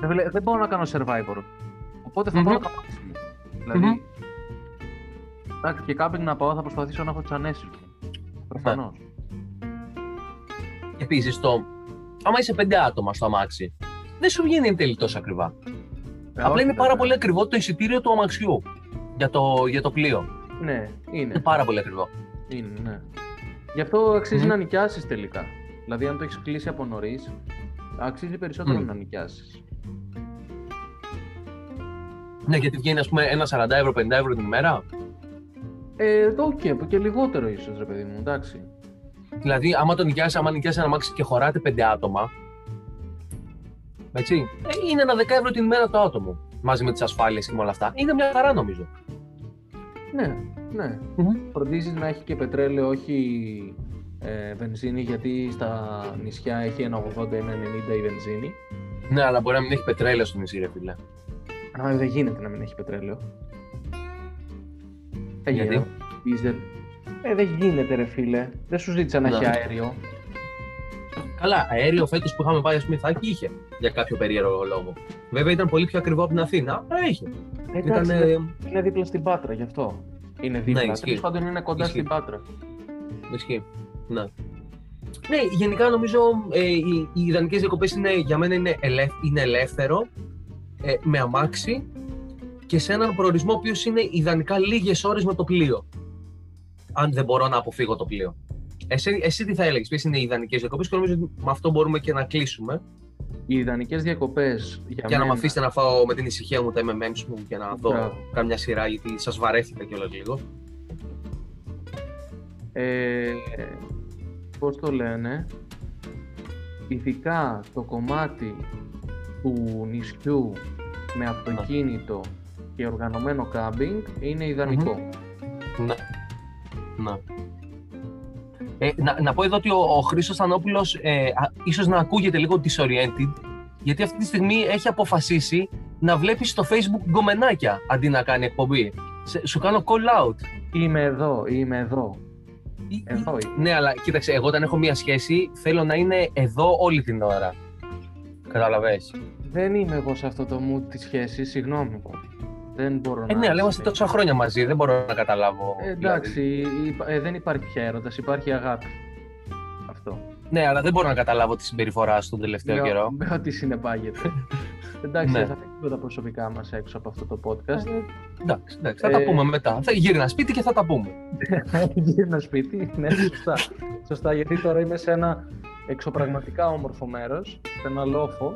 Speaker 2: Ρε φίλε, δεν μπορώ να κάνω survivor. Οπότε θα
Speaker 1: Μμμ.
Speaker 2: πάω να maximum. Δηλαδή, εντάξει, και κάμπινγκ να πάω θα προσπαθήσω να έχω τις ανέσει μου. Προφανώς.
Speaker 1: Επίσης, το. Άμα είσαι πέντε άτομα στο αμάξι, δεν σου βγαίνει εν τέλει τόσο ακριβά.
Speaker 2: Ε,
Speaker 1: Απλά είναι πάρα πολύ ακριβό το εισιτήριο του αμαξιού για το, για το πλοίο.
Speaker 2: Ναι, είναι.
Speaker 1: Είναι πάρα πολύ ακριβό.
Speaker 2: Είναι, ναι. Γι' αυτό αξίζει
Speaker 1: Μμμ.
Speaker 2: να νοικιάσεις τελικά. Δηλαδή, αν το έχεις κλείσει από νωρίς, αξίζει περισσότερο
Speaker 1: Μμ.
Speaker 2: να νοικιάσεις.
Speaker 1: Ναι, γιατί βγαίνει ας πούμε ένα 40 ευρώ, 50 ευρώ την ημέρα.
Speaker 2: Ε, το οκ, και λιγότερο ίσως, ρε παιδί μου, εντάξει.
Speaker 1: Δηλαδή, άμα το νοικιάσει, άμα νοικιάσει ένα αμάξι και χωράτε πέντε άτομα. Έτσι. ε, είναι ένα 10 ευρώ την ημέρα το άτομο. Μαζί με τις ασφάλειες και με όλα αυτά. Είναι μια χαρά νομίζω.
Speaker 2: Ναι, ναι.
Speaker 1: Μμμ.
Speaker 2: Φροντίζεις να έχει και πετρέλαιο, όχι ε, βενζίνη, γιατί στα νησιά έχει ένα 80, ένα 90 η βενζίνη.
Speaker 1: Ναι, αλλά μπορεί να μην έχει πετρέλαιο στο νησί, ρε φίλε.
Speaker 2: Α, δεν γίνεται να μην έχει πετρέλαιο. Ε,
Speaker 1: Γιατί;
Speaker 2: γίνεται. Δίζελ. Ε, δεν γίνεται, ρε φίλε. Δεν σου ζήτησα να
Speaker 1: Ναι.
Speaker 2: έχει αέριο.
Speaker 1: Καλά, αέριο φέτος που είχαμε πάει, ας πούμε, Ιθάκη είχε για κάποιο περίεργο λόγο. Βέβαια ήταν πολύ πιο ακριβό από την Αθήνα, αλλά είχε.
Speaker 2: Ε, εντάξει,
Speaker 1: Ήταν.
Speaker 2: είναι- είναι δίπλα στην Πάτρα, γι' αυτό. Είναι δίπλα.
Speaker 1: Ναι, ισχύει.
Speaker 2: Τέλος πάντων είναι κοντά
Speaker 1: Ισχύει.
Speaker 2: στην Πάτρα.
Speaker 1: Ισχύει. Ναι. Ναι, γενικά νομίζω ε, οι, οι ιδανικές διακοπές για μένα είναι, ελεύθ, είναι ελεύθερο, ε, με αμάξι και σε έναν προορισμό ο οποίος είναι ιδανικά λίγες ώρες με το πλοίο. Αν δεν μπορώ να αποφύγω το πλοίο. Εσύ, εσύ τι θα έλεγες, ποιες είναι οι ιδανικές διακοπές και νομίζω ότι με αυτό μπορούμε και να κλείσουμε.
Speaker 2: Οι ιδανικές διακοπές για
Speaker 1: Και να με
Speaker 2: μένα-
Speaker 1: αφήσετε να φάω με την ησυχία μου τα MMMs μου και να δω
Speaker 2: Μπράβο.
Speaker 1: καμιά σειρά γιατί σας βαρέθηκα κιόλας λίγο.
Speaker 2: Ε, πώς το λένε, ειδικά το κομμάτι του νησιού με αυτοκίνητο και οργανωμένο κάμπινγκ είναι ιδανικό.
Speaker 1: Ναι. Ναι. Ε, να, να πω εδώ ότι ο, ο Χρήστος Θανόπουλος ε, α, ίσως να ακούγεται λίγο disoriented γιατί αυτή τη στιγμή έχει αποφασίσει να βλέπει στο facebook γκομενάκια αντί να κάνει εκπομπή. Σε- σου κάνω call out.
Speaker 2: Είμαι εδώ, είμαι εδώ.
Speaker 1: Ή-
Speaker 2: Εδώ είμαι.
Speaker 1: Ναι, αλλά κοίταξε, εγώ όταν έχω μία σχέση θέλω να είναι εδώ όλη την ώρα. Καταλαβες;
Speaker 2: Δεν είμαι εγώ σε αυτό το mood της σχέσης, συγγνώμη. Δεν μπορώ
Speaker 1: Ε,
Speaker 2: να...
Speaker 1: ναι, αλλά είμαστε τόσα χρόνια μαζί, δεν μπορώ να καταλάβω.
Speaker 2: Ε, εντάξει, υπα- ε, δεν υπάρχει πια έρωτας, υπάρχει αγάπη. Αυτό.
Speaker 1: Δηλαδή. Ναι, αλλά δεν μπορώ να καταλάβω τη συμπεριφορά σου τον τελευταίο
Speaker 2: Με-
Speaker 1: καιρό.
Speaker 2: Με ό,τι συνεπάγεται. εντάξει,
Speaker 1: Ναι.
Speaker 2: δεν θα φύγουμε τα προσωπικά μας έξω από αυτό το podcast.
Speaker 1: Ε, εντάξει, εντάξει, θα τα
Speaker 2: Ε,
Speaker 1: πούμε μετά. Θα γύρνα σπίτι και θα τα πούμε.
Speaker 2: Γύρνα σπίτι, ναι, σωστά. σωστά, γιατί τώρα είμαι σε ένα εξωπραγματικά όμορφο μέρος, σε ένα λόφο.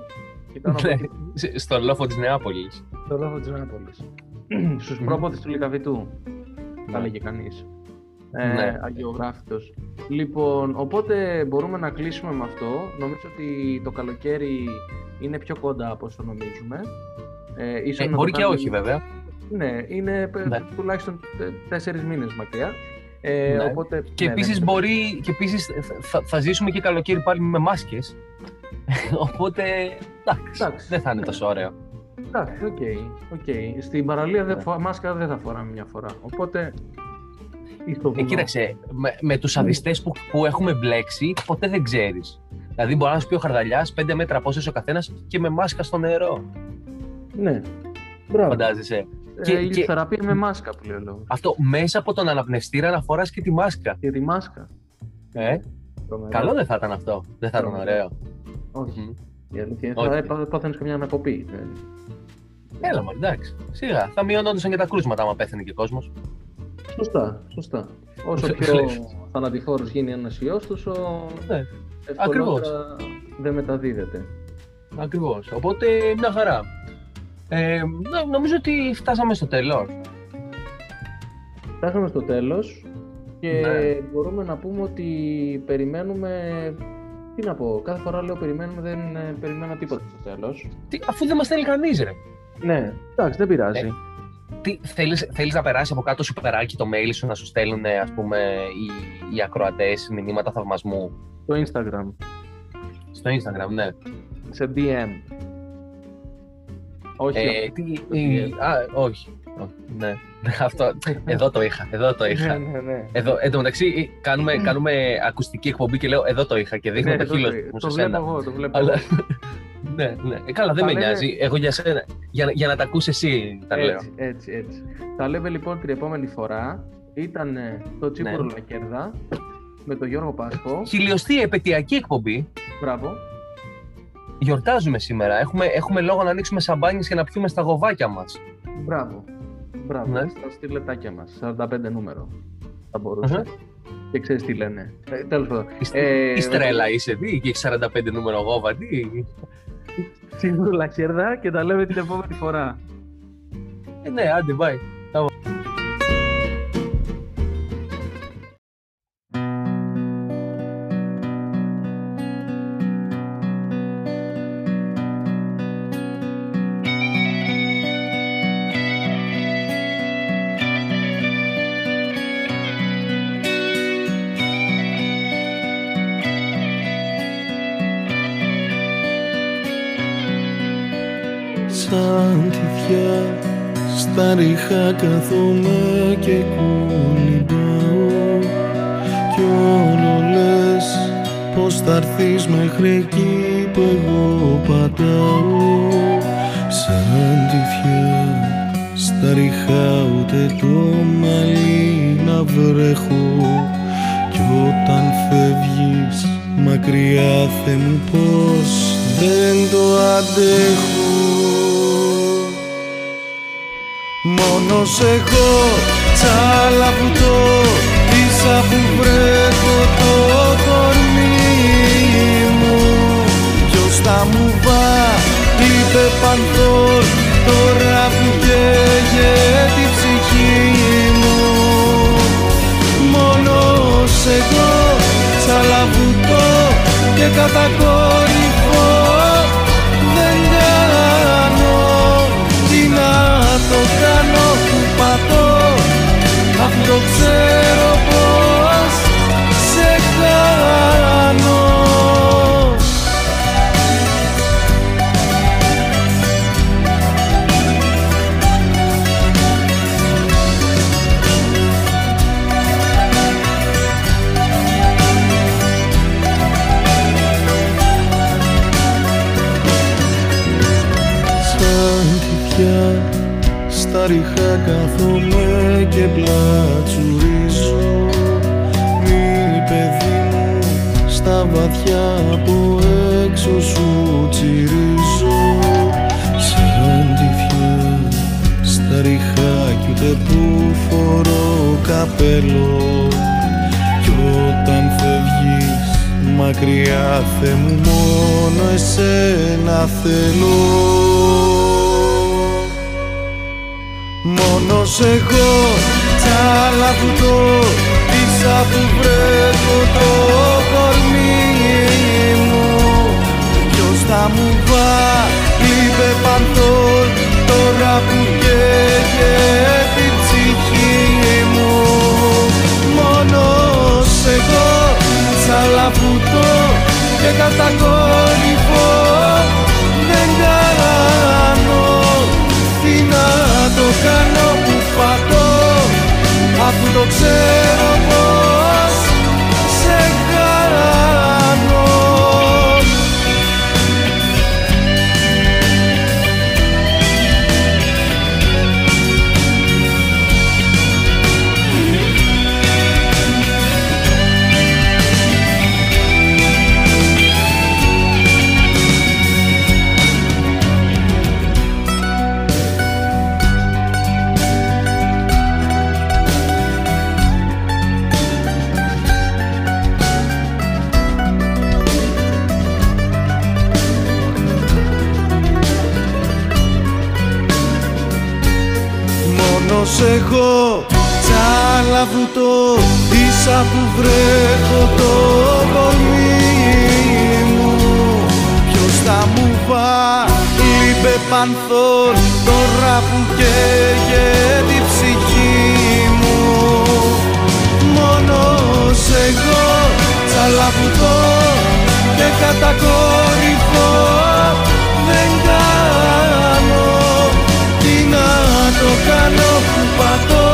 Speaker 2: Και κάνω
Speaker 1: Ναι,
Speaker 2: από
Speaker 1: σε- Στον λόφο της Νεάπολης.
Speaker 2: το λόφο της Νέαπολης. Στους
Speaker 1: Μμμ.
Speaker 2: πρόποδες του Λικαβητού, θα
Speaker 1: Ναι.
Speaker 2: λέγε κανείς. Ε,
Speaker 1: Ναι.
Speaker 2: Αγιογράφητος. Λοιπόν, οπότε μπορούμε να κλείσουμε με αυτό. Νομίζω ότι το καλοκαίρι είναι πιο κοντά από όσο νομίζουμε. Ε, ίσως
Speaker 1: Ε,
Speaker 2: να το
Speaker 1: μπορεί και
Speaker 2: κάνουμε-
Speaker 1: όχι βέβαια.
Speaker 2: Ναι, είναι πε-
Speaker 1: Ναι.
Speaker 2: τουλάχιστον τε- τέσσερις μήνες μακριά. Ε,
Speaker 1: Ναι.
Speaker 2: οπότε,
Speaker 1: Και
Speaker 2: ναι,
Speaker 1: επίσης
Speaker 2: δεν-
Speaker 1: μπορεί, και επίσης θα, θα ζήσουμε και καλοκαίρι πάλι με μάσκες. Οπότε, εντάξει,
Speaker 2: Εντάξει.
Speaker 1: δεν θα είναι τόσο ωραίο.
Speaker 2: Εντάξει, ok. ok. Στην παραλία δεν
Speaker 1: Ναι.
Speaker 2: φο- μάσκα δεν θα φοράμε μια φορά. Οπότε. ή στο
Speaker 1: Ε,
Speaker 2: βουνό.
Speaker 1: κοίταξε, με, με τους αδιστές που, που έχουμε μπλέξει, ποτέ δεν ξέρεις. Δηλαδή μπορεί να σου πει ο Χαρδαλιάς, πέντε μέτρα απόσταση ο καθένας και με μάσκα στο νερό.
Speaker 2: Ναι. Μπράβο.
Speaker 1: Φαντάζεσαι.
Speaker 2: Ε,
Speaker 1: Και-
Speaker 2: η
Speaker 1: και-
Speaker 2: θεραπεία με μάσκα που λέει ο λόγος.
Speaker 1: Αυτό μέσα από τον αναπνευστήρα να φοράς και τη μάσκα.
Speaker 2: Και τη μάσκα.
Speaker 1: Ε,
Speaker 2: Τρομερό.
Speaker 1: καλό δεν θα ήταν αυτό. Δεν θα ήταν
Speaker 2: Τρομερό.
Speaker 1: ωραίο.
Speaker 2: Όχι.
Speaker 1: Μμ.
Speaker 2: Η αλήθεια είναι
Speaker 1: Όχι.
Speaker 2: θα έπα- πάθαινες καμιά ανακοπή. Ε,
Speaker 1: Έλα μου, εντάξει. Σιγά. Θα μειωνόντουσαν και τα κρούσματα άμα πέθανε και ο κόσμος.
Speaker 2: Σωστά, σωστά. Όσο
Speaker 1: Λες.
Speaker 2: πιο θανατηφόρος γίνει ένας ιός, τόσο
Speaker 1: Ναι,
Speaker 2: ευκολότερα δεν μεταδίδεται.
Speaker 1: ακριβώς. Οπότε μια χαρά. Ε, νο- νομίζω ότι φτάσαμε στο τέλος.
Speaker 2: Φτάσαμε στο τέλος και
Speaker 1: Ναι.
Speaker 2: μπορούμε να πούμε ότι περιμένουμε... Τι να πω, κάθε φορά λέω περιμένουμε, δεν ε, περιμένω τίποτα στο τέλος.
Speaker 1: Τι, αφού δεν μας θέλει κανείς ρε.
Speaker 2: Ναι, εντάξει, δεν πειράζει.
Speaker 1: Ε, Τι, θέλεις, θέλεις να περάσει από κάτω σου περάκι το mail σου να σου στέλνουν ας πούμε οι, οι ακροατές μηνύματα θαυμασμού;
Speaker 2: Στο Instagram,
Speaker 1: στο Instagram, ναι.
Speaker 2: σε DM. Όχι.
Speaker 1: Ε, τι, ε, α, όχι. όχι, Ναι. Αυτό, εδώ το είχα, εδώ το είχα.
Speaker 2: ναι, ναι, ναι.
Speaker 1: Εδώ, εν τω μεταξύ, κάνουμε, κάνουμε ακουστική εκπομπή και λέω εδώ το είχα και δείχνω
Speaker 2: Ναι,
Speaker 1: το
Speaker 2: το-
Speaker 1: χείλος μου
Speaker 2: Το
Speaker 1: σε
Speaker 2: βλέπω
Speaker 1: σένα.
Speaker 2: εγώ, το βλέπω.
Speaker 1: Αλλά,
Speaker 2: εγώ.
Speaker 1: ναι, ναι. Ε, καλά, δεν
Speaker 2: Τα
Speaker 1: με
Speaker 2: λένε-
Speaker 1: νοιάζει. Εγώ για σένα. Για, για να τα ακούσει εσύ τα λέω.
Speaker 2: Έτσι, έτσι, έτσι. Τα λέμε λοιπόν την επόμενη φορά. Ήταν ε, το Τσίπουρο
Speaker 1: Ναι.
Speaker 2: Λακέρδα με τον Γιώργο Πάσχο.
Speaker 1: Χιλιοστή επαιτειακή εκπομπή.
Speaker 2: Μπράβο.
Speaker 1: Γιορτάζουμε σήμερα. Έχουμε, έχουμε λόγο να ανοίξουμε σαμπάνιες και να πιούμε στα γοβάκια μας.
Speaker 2: Μπράβο. Μπράβο.
Speaker 1: Ναι.
Speaker 2: Στα στυλετάκια μας. 45 νούμερο. Θα μπορούσε.
Speaker 1: Αχα.
Speaker 2: Και ξέρεις τι λένε. Ε, Τέλος πάντων.
Speaker 1: Είστε-
Speaker 2: Ε,
Speaker 1: Τι στρέλα είσαι, τι, και έχεις 45 νούμερο γόβα, τι.
Speaker 2: Τσίπουρο Λακέρδα και τα λέμε την επόμενη φορά.
Speaker 1: Ε, ναι, άντε, bye.
Speaker 3: Στα ριχά καθόμαι και κολυμπάω Κι όλο λες πως θα έρθεις μέχρι εκεί που εγώ πατάω. Σαν τυφιά στα ριχά ούτε το μαλλί να βρέχω. Κι όταν φεύγεις μακριά Θεέ μου πως δεν το αντέχω Μόνος εγώ. Τσαλαβουτώ Ίσα που βρέχω το κορμί μου. Ποιος θα μου είπε πανθόν Τώρα που καίγεται η ψυχή μου. Μόνος εγώ τσαλαβουτώ και κατακόρυφω στα ριχά κάθομαι και πλατσουρίζω. Μη παιδί μου στα βαθιά από έξω σου τσιρίζω. Σαν τυφιά στα ριχά κι ούτε που φορώ καπέλο. Κι όταν φεύγεις μακριά Θεέ μου μόνο εσένα θέλω Μόνος εγώ τσαλαβουτώ Ίσα που βρέχω το κορμί μου. Ποιος θα μου είπε πανθόν Τώρα που καίγεται η ψυχή μου. Μόνος εγώ τσαλαβουτώ και κατακόρυφω ξέρω πως τσαλαβουτώ Ίσα που βρέχω το κορμί μου. Ποιος θα μου είπε πανθόν Τώρα που καίγεται η ψυχή μου. Μόνος εγώ τσαλαβουτώ και κατακόρυφω δεν κάνω. Το κάνω που πατώ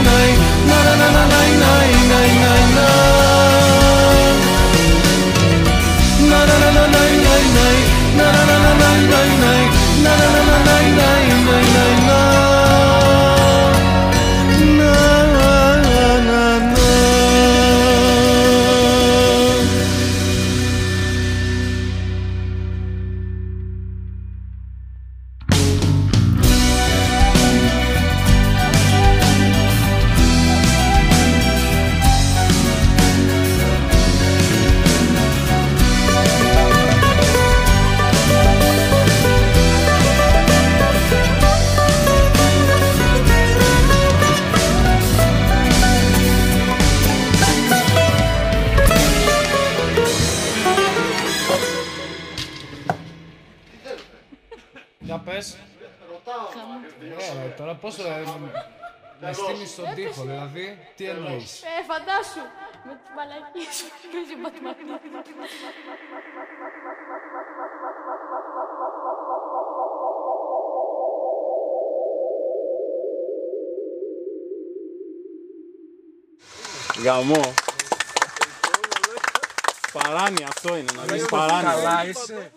Speaker 4: なないない με στείλεις στον τοίχο, δηλαδή, τι εννοείς;
Speaker 5: Ε, φαντάσου. Με τις μαλακίες σου. Παίζει μαθηματικά.
Speaker 6: Γαμό. Παράνοια αυτό είναι, να δεις παράνοια.
Speaker 4: Καλά είσαι.